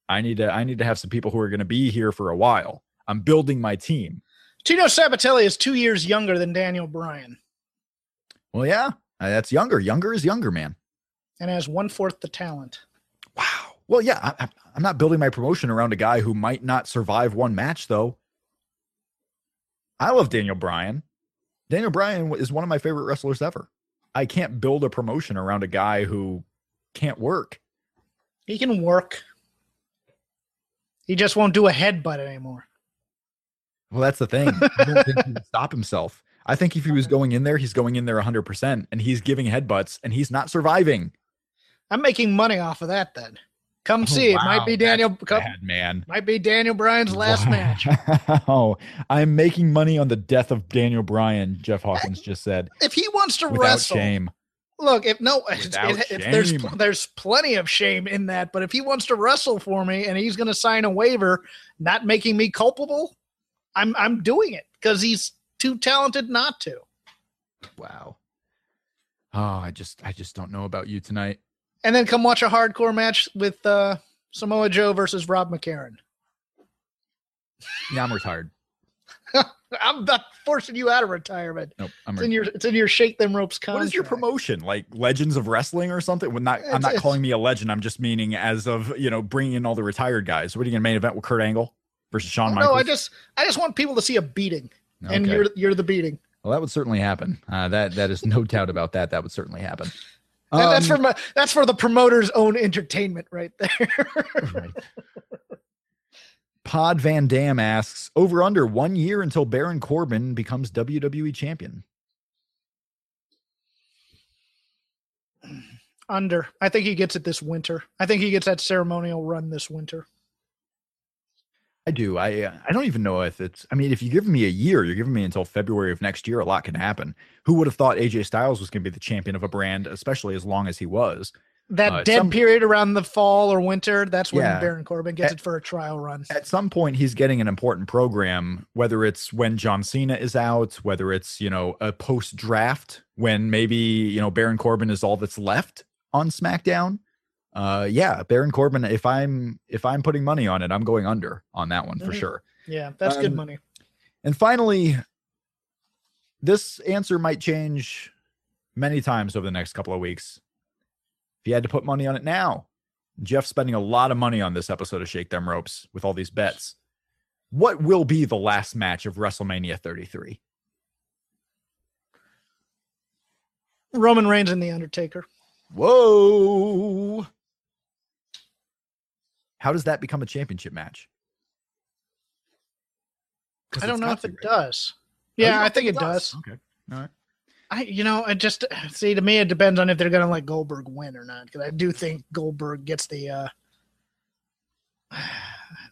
[SPEAKER 3] I need to, I need to have some people who are going to be here for a while. I'm building my team.
[SPEAKER 2] Tino Sabbatelli is two years younger than Daniel Bryan
[SPEAKER 3] Well, yeah, uh, that's younger. Younger is younger, man.
[SPEAKER 2] and has one fourth the talent.
[SPEAKER 3] Wow. Well, yeah, I, I- I'm not building my promotion around a guy who might not survive one match, though. I love Daniel Bryan. Daniel Bryan is one of my favorite wrestlers ever. I can't build a promotion around a guy who can't work.
[SPEAKER 2] He can work. He just won't do a headbutt anymore.
[SPEAKER 3] Well, that's the thing. I don't think he would stop himself. I think if he was going in there, he's going in there 100%, and he's giving headbutts, and he's not surviving.
[SPEAKER 2] I'm making money off of that. Then come
[SPEAKER 3] Oh,
[SPEAKER 2] see. It might be Daniel. Come,
[SPEAKER 3] Bad man.
[SPEAKER 2] might be Daniel Bryan's last match.
[SPEAKER 3] Oh, I'm making money on the death of Daniel Bryan, Jeff Hawkins just said.
[SPEAKER 2] If he wants to wrestle,
[SPEAKER 3] shame.
[SPEAKER 2] Look. If no, it- it- there's there's plenty of shame in that. But if he wants to wrestle for me and he's going to sign a waiver, not making me culpable, I'm I'm doing it because he's too talented not to.
[SPEAKER 3] Wow. Oh, I just I just don't know about you tonight.
[SPEAKER 2] And then come watch a hardcore match with uh, Samoa Joe versus Rob McCarron.
[SPEAKER 3] Yeah, I'm retired.
[SPEAKER 2] I'm not forcing you out of retirement.
[SPEAKER 3] Nope. I'm
[SPEAKER 2] It's in your it's in your shake them ropes contract.
[SPEAKER 3] what is your promotion? Like Legends of Wrestling or something? Well, not I'm not calling me a legend. I'm just meaning as of you know bringing in all the retired guys. What are you gonna main event with Kurt Angle versus Shawn Michaels?
[SPEAKER 2] No, I just I just want people to see a beating, and you're you're the beating.
[SPEAKER 3] well, that would certainly happen. Uh, that that is no doubt about that. That would certainly happen.
[SPEAKER 2] That- that's
[SPEAKER 3] Um,
[SPEAKER 2] for my, that's for the promoter's own entertainment right there.
[SPEAKER 3] Right. Pod Van Dam asks over under one year until Baron Corbin becomes WWE champion.
[SPEAKER 2] Under. I think he gets it this winter. I think he gets that ceremonial run this winter.
[SPEAKER 3] I do. I uh, I don't even know if it's. I mean, if you give me a year, you're giving me until February of next year. A lot can happen. Who would have thought AJ Styles was going to be the champion of a brand, especially as long as he was?
[SPEAKER 2] That
[SPEAKER 3] Uh,
[SPEAKER 2] dead
[SPEAKER 3] some-
[SPEAKER 2] period around the fall or winter, that's when
[SPEAKER 3] Yeah.
[SPEAKER 2] Baron Corbin gets
[SPEAKER 3] At-
[SPEAKER 2] it for a trial run.
[SPEAKER 3] At some point, he's getting an important program. Whether it's when John Cena is out, whether it's you know a post draft when maybe you know Baron Corbin is all that's left on SmackDown. Uh, yeah, Baron Corbin. If I'm if I'm putting money on it, I'm going under on that one for
[SPEAKER 2] Mhm.
[SPEAKER 3] sure.
[SPEAKER 2] Yeah, that's good
[SPEAKER 3] Um,
[SPEAKER 2] money.
[SPEAKER 3] And finally, this answer might change many times over the next couple of weeks. If you had to put money on it now, Jeff's spending a lot of money on this episode of Shake Them Ropes with all these bets. What will be the last match of WrestleMania 33?
[SPEAKER 2] Roman Reigns and The Undertaker.
[SPEAKER 3] Whoa. How does that become a championship match?
[SPEAKER 2] I don't know if it right? does. Oh, yeah, I think, think it does.
[SPEAKER 3] does. Okay. All right.
[SPEAKER 2] I, you know, it just see to me it depends on if they're going to let Goldberg win or not. Because I do think Goldberg gets the. uh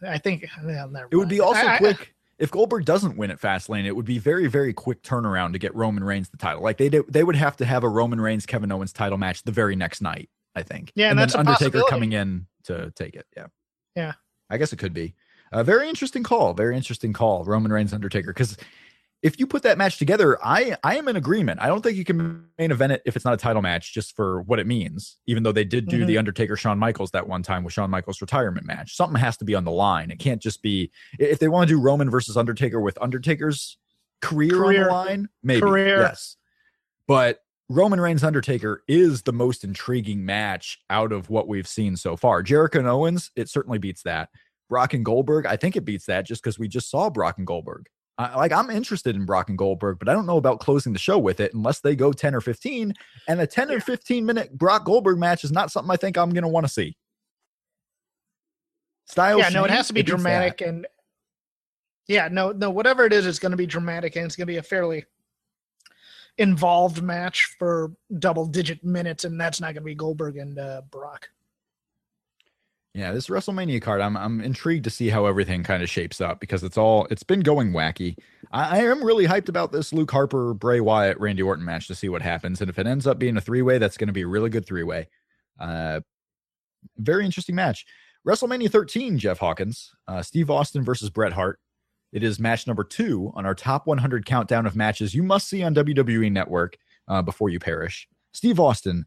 [SPEAKER 2] I think well,
[SPEAKER 3] it would be also I, quick I, if Goldberg doesn't win at Fastlane. It would be very, very quick turnaround to get Roman Reigns the title. Like they they would have to have a Roman Reigns Kevin Owens title match the very next night. I think.
[SPEAKER 2] Yeah, and, and that's
[SPEAKER 3] then Undertaker coming in to take it. Yeah.
[SPEAKER 2] Yeah.
[SPEAKER 3] I guess it could be a very interesting call. Very interesting call. Roman Reigns Undertaker because if you put that match together, I I am in agreement. I don't think you can main event it if it's not a title match just for what it means. Even though they did do mm-hmm. the Undertaker Shawn Michaels that one time with Shawn Michaels retirement match, something has to be on the line. It can't just be if they want to do Roman versus Undertaker with Undertaker's career, career. on the line. Maybe career. yes, but Roman Reigns Undertaker is the most intriguing match out of what we've seen so far. Jericho and Owens, it certainly beats that. Brock and Goldberg, I think it beats that just because we just saw Brock and Goldberg. I, like I'm interested in Brock and Goldberg, but I don't know about closing the show with it unless they go 10 or 15. And a 10 yeah. or 15 minute Brock Goldberg match is not something I think I'm going to want to see.
[SPEAKER 2] Style. Yeah, no, it has to be dramatic and yeah, no, no, whatever it is, it's going to be dramatic and it's going to be a fairly involved match for double digit minutes, and that's not going to be Goldberg and uh, Brock.
[SPEAKER 3] Yeah, this WrestleMania card, I'm I'm intrigued to see how everything kind of shapes up because it's all it's been going wacky. I, I, am really hyped about this Luke Harper, Bray Wyatt, Randy Orton match to see what happens. And if it ends up being a three way, that's going to be a really good three way. Uh, very interesting match. WrestleMania 13, Jeff Hawkins, uh, Steve Austin versus Bret Hart. It is match number two on our top 100 countdown of matches you must see on WWE Network uh, before you perish. Steve Austin,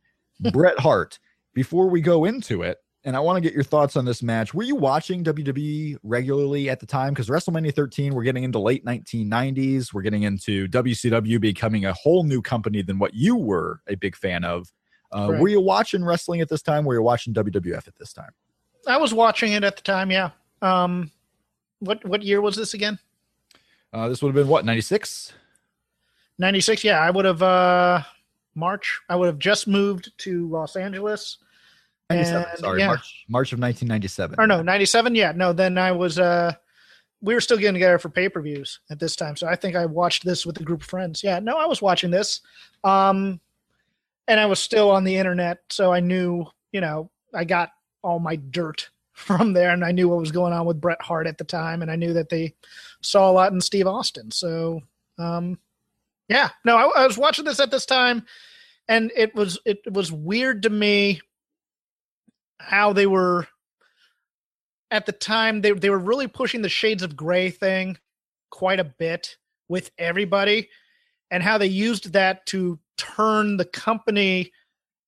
[SPEAKER 3] Bret Hart. Before we go into it, and I want to get your thoughts on this match. Were you watching WWE regularly at the time? Because WrestleMania 13, we're getting into late 1990s. We're getting into WCW becoming a whole new company than what you were a big fan of. Uh, right. Were you watching wrestling at this time? Were you watching WWF at this time?
[SPEAKER 2] I was watching it at the time. Yeah. Um, what what year was this again?
[SPEAKER 3] Uh, this would have been what 96.
[SPEAKER 2] 96. Yeah, I would have uh, March. I would have just moved to Los Angeles
[SPEAKER 3] 97, and, sorry, yeah. March March of 1997.
[SPEAKER 2] Or no, 97. Yeah, no. Then I was. uh We were still getting together for pay per views at this time, so I think I watched this with a group of friends. Yeah, no, I was watching this, um, and I was still on the internet, so I knew. You know, I got all my dirt from there, and I knew what was going on with Bret Hart at the time, and I knew that they saw a lot in Steve Austin. So, um, yeah, no, I, I was watching this at this time, and it was it was weird to me how they were at the time they they were really pushing the shades of gray thing quite a bit with everybody and how they used that to turn the company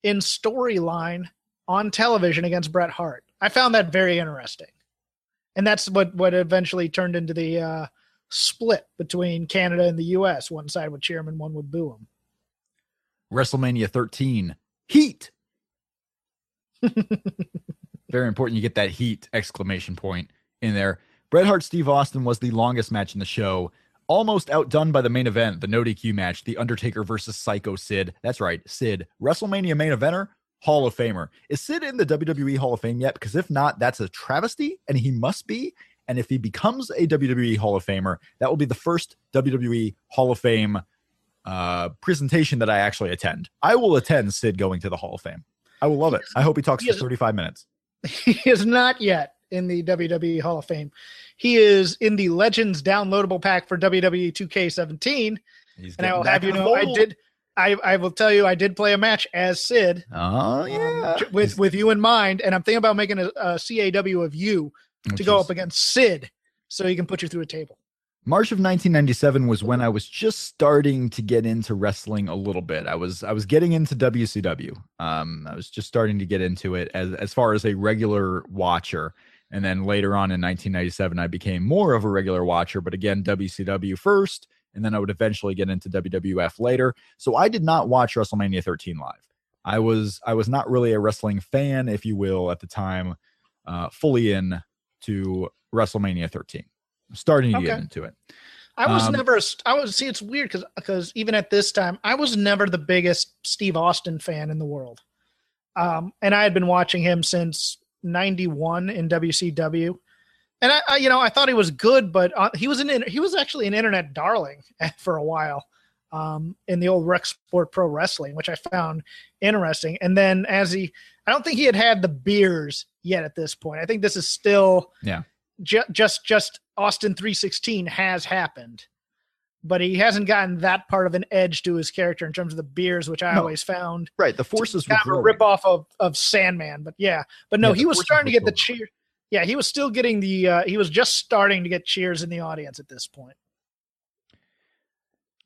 [SPEAKER 2] in storyline on television against Bret Hart. I found that very interesting. And that's what what eventually turned into the uh, split between Canada and the US. One side would cheer him and one would boo him.
[SPEAKER 3] WrestleMania 13. Heat. Very important you get that heat exclamation point in there. Bret Hart Steve Austin was the longest match in the show, almost outdone by the main event, the no DQ match, The Undertaker versus Psycho Sid. That's right, Sid. WrestleMania main eventer, Hall of Famer. Is Sid in the WWE Hall of Fame yet? Because if not, that's a travesty, and he must be. And if he becomes a WWE Hall of Famer, that will be the first WWE Hall of Fame uh, presentation that I actually attend. I will attend Sid going to the Hall of Fame. I will love it. I hope he talks he for is, 35 minutes.
[SPEAKER 2] He is not yet in the WWE Hall of Fame. He is in the Legends downloadable pack for WWE 2K17. and I will have you know, I did. I, I will tell you, I did play a match as Sid.
[SPEAKER 3] Oh yeah,
[SPEAKER 2] um, with with you in mind, and I'm thinking about making a, a CAW of you to go up against Sid, so he can put you through a table.
[SPEAKER 3] March of 1997 was when I was just starting to get into wrestling a little bit. I was I was getting into WCW. Um, I was just starting to get into it as as far as a regular watcher. And then later on in 1997, I became more of a regular watcher. But again, WCW first, and then I would eventually get into WWF later. So I did not watch WrestleMania 13 live. I was I was not really a wrestling fan, if you will, at the time, uh, fully in to WrestleMania 13. Starting to
[SPEAKER 2] Okay.
[SPEAKER 3] get into it.
[SPEAKER 2] I was
[SPEAKER 3] Um,
[SPEAKER 2] never. I was see. It's weird because because even at this time, I was never the biggest Steve Austin fan in the world. Um, and I had been watching him since '91 in WCW, and I, I, you know, I thought he was good, but uh, he was an he was actually an internet darling for a while um, in the old Rec Sport Pro Wrestling, which I found interesting. And then as he, I don't think he had had the beers yet at this point. I think this is still
[SPEAKER 3] Yeah.
[SPEAKER 2] Ju- just just Austin 316 has happened, but he hasn't gotten that part of an edge to his character in terms of the beers, which I
[SPEAKER 3] No.
[SPEAKER 2] always found
[SPEAKER 3] Right. The forces were
[SPEAKER 2] kind of a rip off of, of Sandman. But yeah, but no,
[SPEAKER 3] Yeah,
[SPEAKER 2] he was starting to get the cheer. Yeah, he was still getting the. Uh, he was just starting to get cheers in the audience at this point.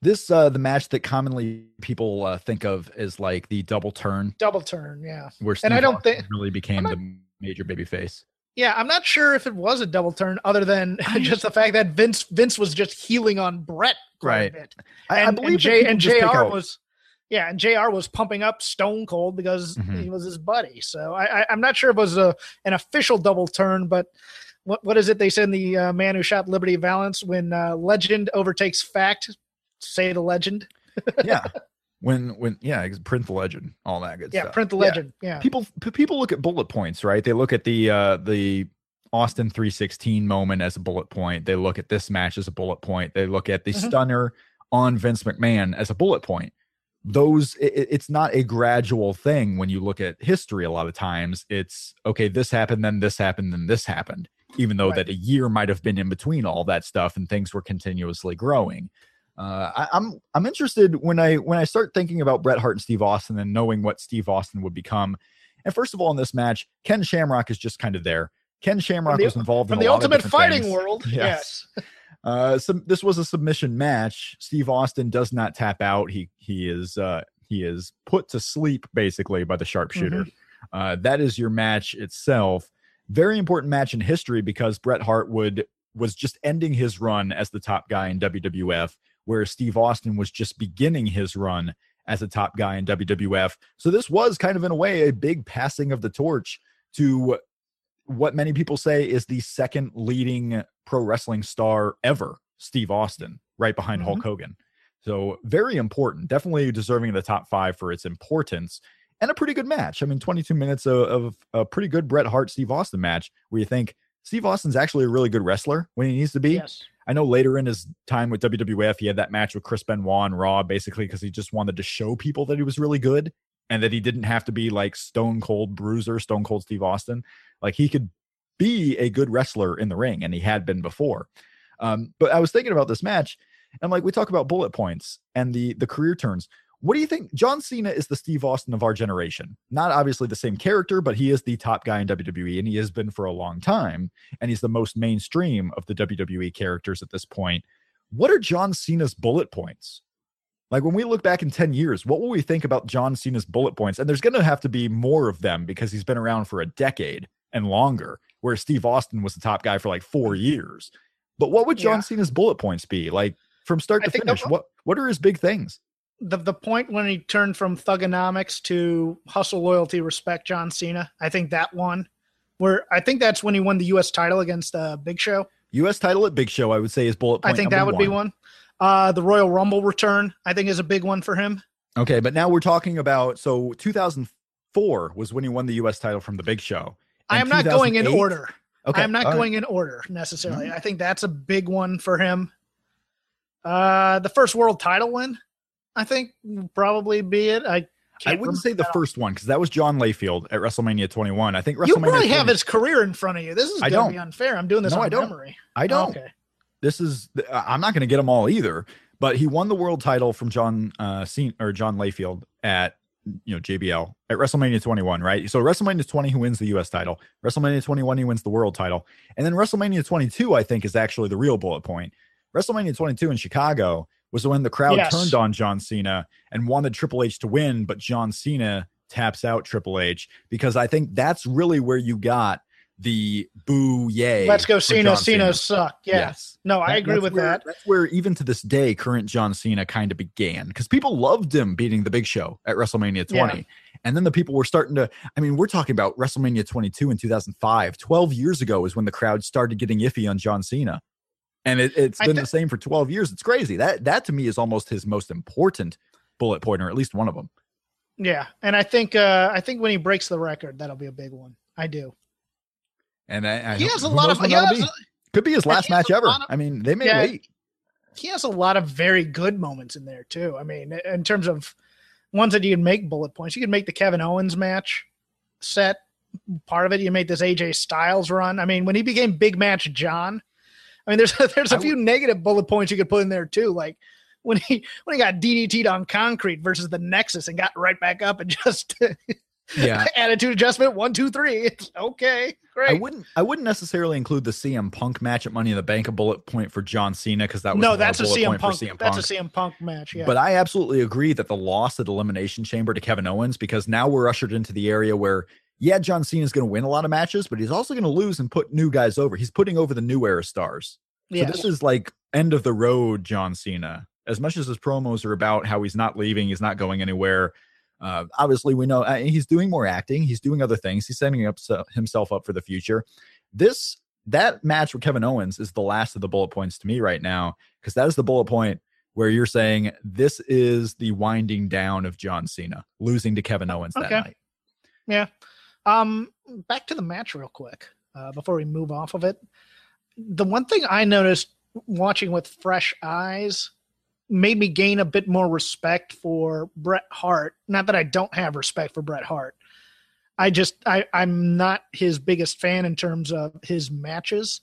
[SPEAKER 3] This uh the match that commonly people uh, think of as like the double turn
[SPEAKER 2] Double turn, yeah,
[SPEAKER 3] where
[SPEAKER 2] And I don't think-
[SPEAKER 3] really became
[SPEAKER 2] I'm
[SPEAKER 3] the major baby face.
[SPEAKER 2] Yeah. I'm not sure if it was a double turn, other than just the fact that Vince Vince was just heeling on Bret quite
[SPEAKER 3] Right.
[SPEAKER 2] a bit.
[SPEAKER 3] I, I believe
[SPEAKER 2] and, J, and Jr. was yeah, and Jr. was pumping up Stone Cold because
[SPEAKER 3] Mhm.
[SPEAKER 2] he was his buddy. So I, I, I'm not sure if it was a an official double turn, but what what is it they said in the uh, man who shot Liberty Valance when uh, legend overtakes fact? Say the legend.
[SPEAKER 3] yeah. When when yeah, print the legend, all that good stuff.
[SPEAKER 2] Yeah,
[SPEAKER 3] stuff.
[SPEAKER 2] print the legend. Yeah.
[SPEAKER 3] people p- people look at bullet points right they look at the uh the austin 316 moment as a bullet point they look at this match as a bullet point they look at the
[SPEAKER 2] Mhm.
[SPEAKER 3] stunner on vince mcmahon as a bullet point those i i- it's not a gradual thing when you look at history a lot of times it's okay this happened then this happened then this happened even though
[SPEAKER 2] Right.
[SPEAKER 3] that a year might have been in between all that stuff and things were continuously growing uh, I, I'm I'm interested when I when I start thinking about Bret Hart and Steve Austin and knowing what Steve Austin would become. And first of all, in this match, Ken Shamrock is just kind of there. Ken Shamrock
[SPEAKER 2] the-
[SPEAKER 3] was involved
[SPEAKER 2] From
[SPEAKER 3] in
[SPEAKER 2] the
[SPEAKER 3] a lot of
[SPEAKER 2] ultimate fighting
[SPEAKER 3] things.
[SPEAKER 2] world.
[SPEAKER 3] Yes.
[SPEAKER 2] Yes.
[SPEAKER 3] Uh, some this was a submission match. Steve Austin does not tap out. He he is uh he is put to sleep basically by the sharpshooter. Uh, that is your match itself. Very important match in history because Bret Hart would was just ending his run as the top guy in WWF, where Steve Austin was just beginning his run as a top guy in WWF. So this was kind of in a way a big passing of the torch to what many people say is the second leading pro wrestling star ever, Steve Austin, right behind mm-hmm. Hulk Hogan. So very important, definitely deserving of the top five for its importance and a pretty good match. I mean, 22 minutes of, of a pretty good Bret Hart Steve Austin match where you think Steve Austin's actually a really good wrestler when he needs to be.
[SPEAKER 2] Yes.
[SPEAKER 3] I know later in his time with WWF, he had that match with Chris Benoit and Raw, basically because he just wanted to show people that he was really good and that he didn't have to be like Stone Cold Bruiser, Stone Cold Steve Austin. Like he could be a good wrestler in the ring, and he had been before. Um, but I was thinking about this match, and like we talk about bullet points and the the career turns. What do you think? John Cena is the Steve Austin of our generation. Not obviously the same character, but he is the top guy in WWE, and he has been for a long time and he's the most mainstream of the WWE characters at this point. What are John Cena's bullet points? Like when we look back in 10 years, what will we think about John Cena's bullet points? And there's going to have to be more of them because he's been around for a decade and longer, where Steve Austin was the top guy for like four years. But what would John
[SPEAKER 2] Yeah.
[SPEAKER 3] Cena's bullet points be? Like from start
[SPEAKER 2] I
[SPEAKER 3] to finish, what what are his big things?
[SPEAKER 2] The the point when he turned from Thuganomics to hustle, loyalty, respect, John Cena. I think that one, where I think that's when he won the U.S. title against uh, Big Show.
[SPEAKER 3] US title at Big Show, I would say is bullet point.
[SPEAKER 2] I think that would be one. Uh, the Royal Rumble return, I think, is a big one for him.
[SPEAKER 3] Okay, but now we're talking about so 2004 was when he won the US title from the Big Show.
[SPEAKER 2] I am not going in order.
[SPEAKER 3] Okay,
[SPEAKER 2] I'm not
[SPEAKER 3] all right.
[SPEAKER 2] going in order necessarily. I think that's a big one for him. Uh, the first world title win, I think, probably be it. I
[SPEAKER 3] I wouldn't say the first one because that was John Layfield at WrestleMania 21. I think WrestleMania.
[SPEAKER 2] You probably have his career in front of you. This is going to be unfair. I'm doing this
[SPEAKER 3] No,
[SPEAKER 2] on
[SPEAKER 3] I don't.
[SPEAKER 2] memory.
[SPEAKER 3] I don't.
[SPEAKER 2] Okay.
[SPEAKER 3] This is. I'm not going to get them all either. But he won the world title from John uh or John Layfield at you know JBL at WrestleMania 21, right? So WrestleMania 20 he wins the US title. WrestleMania 21 he wins the world title. And then WrestleMania 22 I think is actually the real bullet point. WrestleMania 22 in Chicago was when the crowd
[SPEAKER 2] Yes.
[SPEAKER 3] turned on John Cena and wanted Triple H to win, but John Cena taps out Triple H because I think that's really where you got the boo yay.
[SPEAKER 2] Let's go Cena.
[SPEAKER 3] John
[SPEAKER 2] Cena suck. Yeah.
[SPEAKER 3] Yes.
[SPEAKER 2] No, I agree with
[SPEAKER 3] where-
[SPEAKER 2] that.
[SPEAKER 3] That's where even to this day, current John Cena kind of began because people loved him beating the Big Show at WrestleMania 20, and then the people were starting to. I mean, we're talking about WrestleMania 22 in 2005. 12 years ago is when the crowd started getting iffy on John Cena, and it, it's
[SPEAKER 2] I
[SPEAKER 3] been
[SPEAKER 2] thi-
[SPEAKER 3] the same for 12 years. It's crazy. That that to me is almost his most important bullet point, or at least one of them.
[SPEAKER 2] Yeah, and I think uh, I think when he breaks the record, that'll be a big one. I do.
[SPEAKER 3] And I, I
[SPEAKER 2] He has a lot of he has,
[SPEAKER 3] be. could be his last match ever.
[SPEAKER 2] of-
[SPEAKER 3] I mean, they may
[SPEAKER 2] Yeah.
[SPEAKER 3] wait.
[SPEAKER 2] he has a lot of very good moments in there too. I mean, in terms of ones that you can make bullet points, you can make the Kevin Owens match set part of it. You made this AJ Styles run. I mean, when he became Big Match John, I mean, there's there's a few negative bullet points you could put in there too, like when he when he got DDT'd on concrete versus the Nexus and got right back up and just
[SPEAKER 3] Yeah.
[SPEAKER 2] attitude adjustment one two three. It's okay, great.
[SPEAKER 3] I wouldn't. I wouldn't necessarily include the CM Punk match at Money in the Bank a bullet point for John Cena because that was
[SPEAKER 2] no, that's a CM Punk.
[SPEAKER 3] CM
[SPEAKER 2] That's a CM Punk match. Yeah,
[SPEAKER 3] But I absolutely agree that the loss at Elimination Chamber to Kevin Owens because now we're ushered into the area where yeah, John Cena is going to win a lot of matches, but he's also going to lose and put new guys over. He's putting over the new era stars. So this is like end of the road John Cena. As much as his promos are about how he's not leaving, he's not going anywhere. Uh, obviously, we know uh, he's doing more acting. He's doing other things. He's setting up so- himself up for the future. This that match with Kevin Owens is the last of the bullet points to me right now because that is the bullet point where you're saying this is the winding down of John Cena losing to Kevin Owens that night.
[SPEAKER 2] Yeah. Um, back to the match real quick uh, before we move off of it. The one thing I noticed watching with fresh eyes made me gain a bit more respect for Bret Hart. Not that I don't have respect for Bret Hart. I just I I'm not his biggest fan in terms of his matches.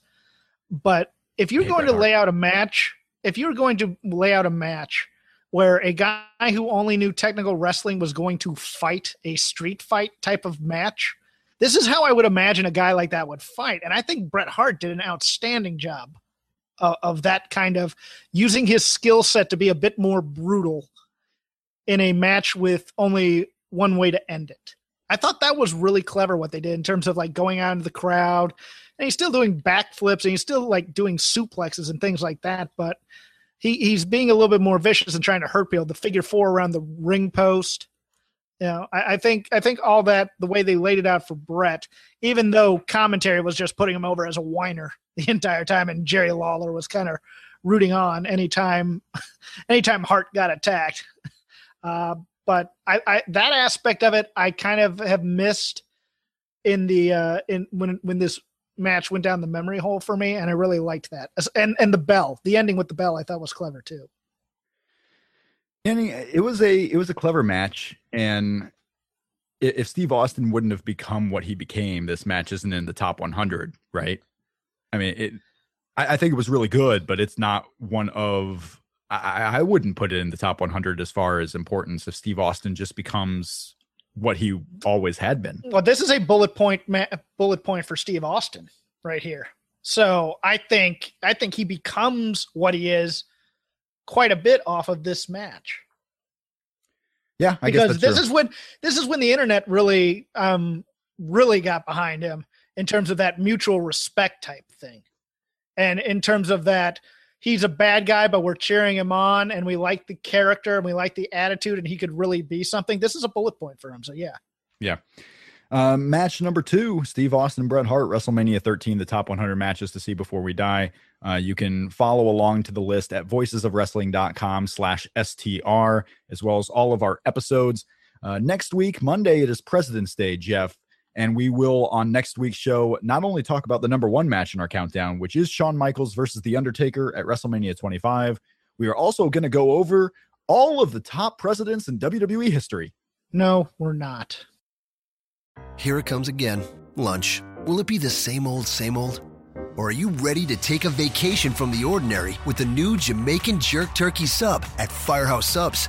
[SPEAKER 2] But if you're
[SPEAKER 3] hate
[SPEAKER 2] going
[SPEAKER 3] Bret
[SPEAKER 2] to
[SPEAKER 3] Hart.
[SPEAKER 2] lay out a match, if you're going to lay out a match where a guy who only knew technical wrestling was going to fight a street fight type of match. This is how I would imagine a guy like that would fight. And I think Bret Hart did an outstanding job of, of that kind of using his skill set to be a bit more brutal in a match with only one way to end it. I thought that was really clever what they did in terms of like going out into the crowd and he's still doing backflips and he's still like doing suplexes and things like that. But he, he's being a little bit more vicious and trying to hurt people. The figure four around the ring post. You know, I, I think I think all that the way they laid it out for Bret, even though commentary was just putting him over as a whiner the entire time, and Jerry Lawler was kind of rooting on anytime anytime Hart got attacked. Uh, but I, I that aspect of it I kind of have missed in the uh, in when when this match went down the memory hole for me, and I really liked that. And and the bell, the ending with the bell, I thought was clever too.
[SPEAKER 3] And it was a it was a clever match, and if Steve Austin wouldn't have become what he became, this match isn't in the top 100, right? I mean, it. I, I think it was really good, but it's not one of. I, I wouldn't put it in the top 100 as far as importance if Steve Austin just becomes what he always had been.
[SPEAKER 2] Well, this is a bullet point ma- bullet point for Steve Austin right here. So I think I think he becomes what he is quite a bit off of this match
[SPEAKER 3] Yeah, I guess
[SPEAKER 2] because
[SPEAKER 3] that's
[SPEAKER 2] this
[SPEAKER 3] true.
[SPEAKER 2] is when this is when the internet really um really got behind him in terms of that mutual respect type thing and in terms of that he's a bad guy but we're cheering him on and we like the character and we like the attitude and he could really be something this is a bullet point for him so yeah yeah.
[SPEAKER 3] Um, match number two, Steve Austin, Bret Hart, WrestleMania 13, the top 100 matches to see before we die. Uh, you can follow along to the list at voicesofwrestling.com slash STR, as well as all of our episodes. Uh, next week, Monday, it is President's Day, Jeff. And we will, on next week's show, not only talk about the number one match in our countdown, which is Shawn Michaels versus The Undertaker at WrestleMania 25. We are also going to go over all of the top presidents in WWE history.
[SPEAKER 2] no we're not
[SPEAKER 4] Here it comes again. Lunch. Will it be the same old, same old? Or are you ready to take a vacation from the ordinary with the new Jamaican Jerk Turkey Sub at Firehouse Subs?